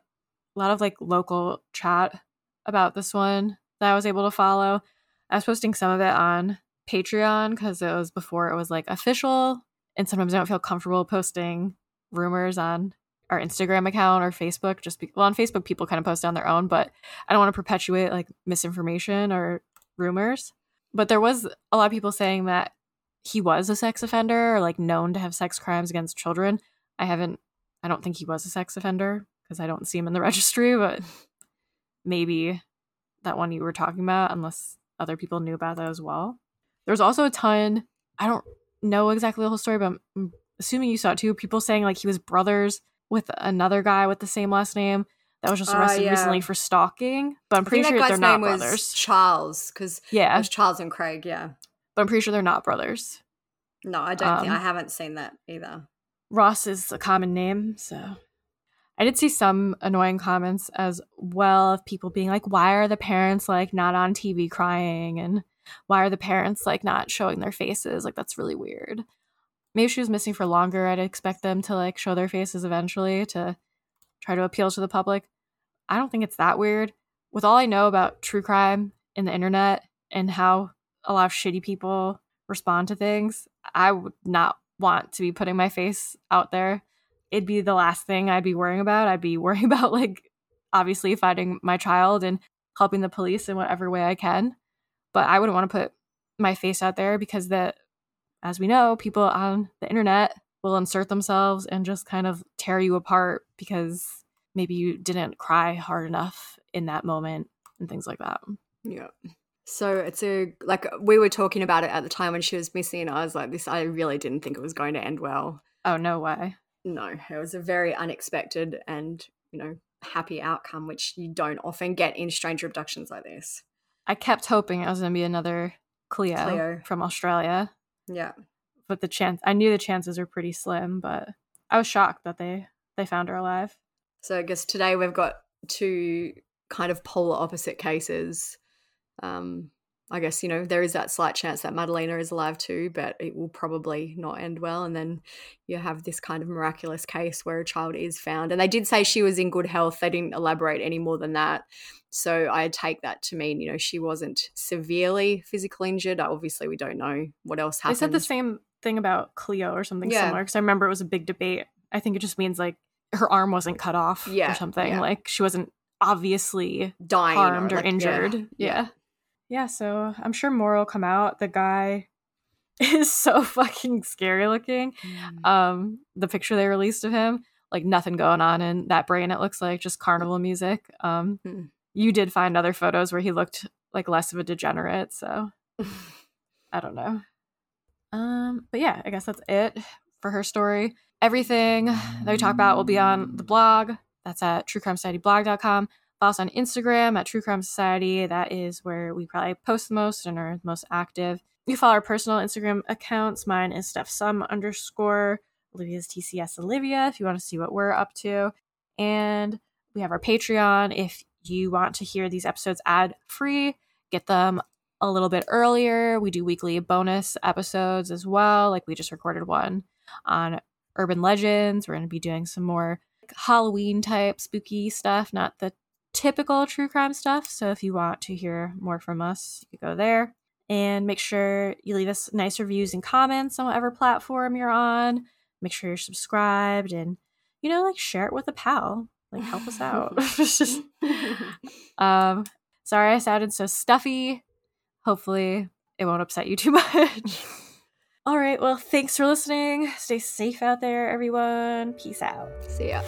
lot of like local chat about this one that I was able to follow. I was posting some of it on Patreon because it was before it was like official. And sometimes I don't feel comfortable posting rumors on our Instagram account or Facebook. Just be- well, on Facebook, people kind of post on their own, but I don't want to perpetuate like misinformation or rumors. But there was a lot of people saying that he was a sex offender or like known to have sex crimes against children. I haven't, I don't think he was a sex offender because I don't see him in the registry, but maybe that one you were talking about, unless other people knew about that as well. There's also a ton, I don't know exactly the whole story, but I'm assuming you saw it too. People saying like he was brothers with another guy with the same last name that was just Oh, arrested yeah. recently for stalking. But I'm pretty think that sure they're not brothers. Charles, because Yeah. it was Charles and Craig. Yeah. But I'm pretty sure they're not brothers. No, I don't think Um, I haven't seen that either. Ross is a common name, so I did see some annoying comments as well of people being like, "Why are the parents like not on TV crying?" and "Why are the parents like not showing their faces?" Like that's really weird. Maybe she was missing for longer. I'd expect them to like show their faces eventually to try to appeal to the public. I don't think it's that weird. With all I know about true crime in the internet and how a lot of shitty people respond to things, I would not want to be putting my face out there. It'd be the last thing I'd be worrying about. I'd be worrying about like obviously finding my child and helping the police in whatever way I can. But I wouldn't want to put my face out there because that as we know, people on the internet will insert themselves and just kind of tear you apart because maybe you didn't cry hard enough in that moment and things like that. Yeah. So it's a like we were talking about it at the time when she was missing. and I was like, this. I really didn't think it was going to end well. Oh no way. No, it was a very unexpected and you know happy outcome, which you don't often get in stranger abductions like this. I kept hoping it was going to be another Cleo, Cleo. from Australia. Yeah. But the chance I knew the chances were pretty slim, but I was shocked that they they found her alive. So I guess today we've got two kind of polar opposite cases. Um, I guess, you know, there is that slight chance that Madalina is alive too, but it will probably not end well. And then you have this kind of miraculous case where a child is found. And they did say she was in good health. They didn't elaborate any more than that. So I take that to mean, you know, she wasn't severely physically injured. Obviously, we don't know what else happened. They said the same thing about Cleo or something Yeah. similar because I remember it was a big debate. I think it just means like her arm wasn't cut off Yeah, or something. yeah. Like she wasn't obviously Dying or, harmed or, like, yeah, injured. yeah. Yeah. so I'm sure more will come out. The guy is so fucking scary looking. Mm. Um, the picture they released of him, like nothing going on in that brain, it looks like just carnival music. Um Hmm. you did find other photos where he looked like less of a degenerate, so I don't know. Um, but yeah, I guess that's it for her story. Everything that we talk about will be on the blog. That's at truecrimesocietyblog.com. Follow us on Instagram at True Crime Society. That is where we probably post the most and are most active. You follow our personal Instagram accounts. Mine is Steph Sum underscore. Olivia's TCS Olivia if you want to see what we're up to. And we have our Patreon if you want to hear these episodes ad free, get them a little bit earlier. We do weekly bonus episodes as well. Like we just recorded one on urban legends. We're going to be doing some more Halloween type spooky stuff, not the typical true crime stuff. So if you want to hear more from us, you go there. And make sure you leave us nice reviews and comments on whatever platform you're on. Make sure you're subscribed and, you know, like share it with a pal. Like help us out. Um, sorry I sounded so stuffy. Hopefully it won't upset you too much. All right. Well, thanks for listening. Stay safe out there, everyone. Peace out. See ya.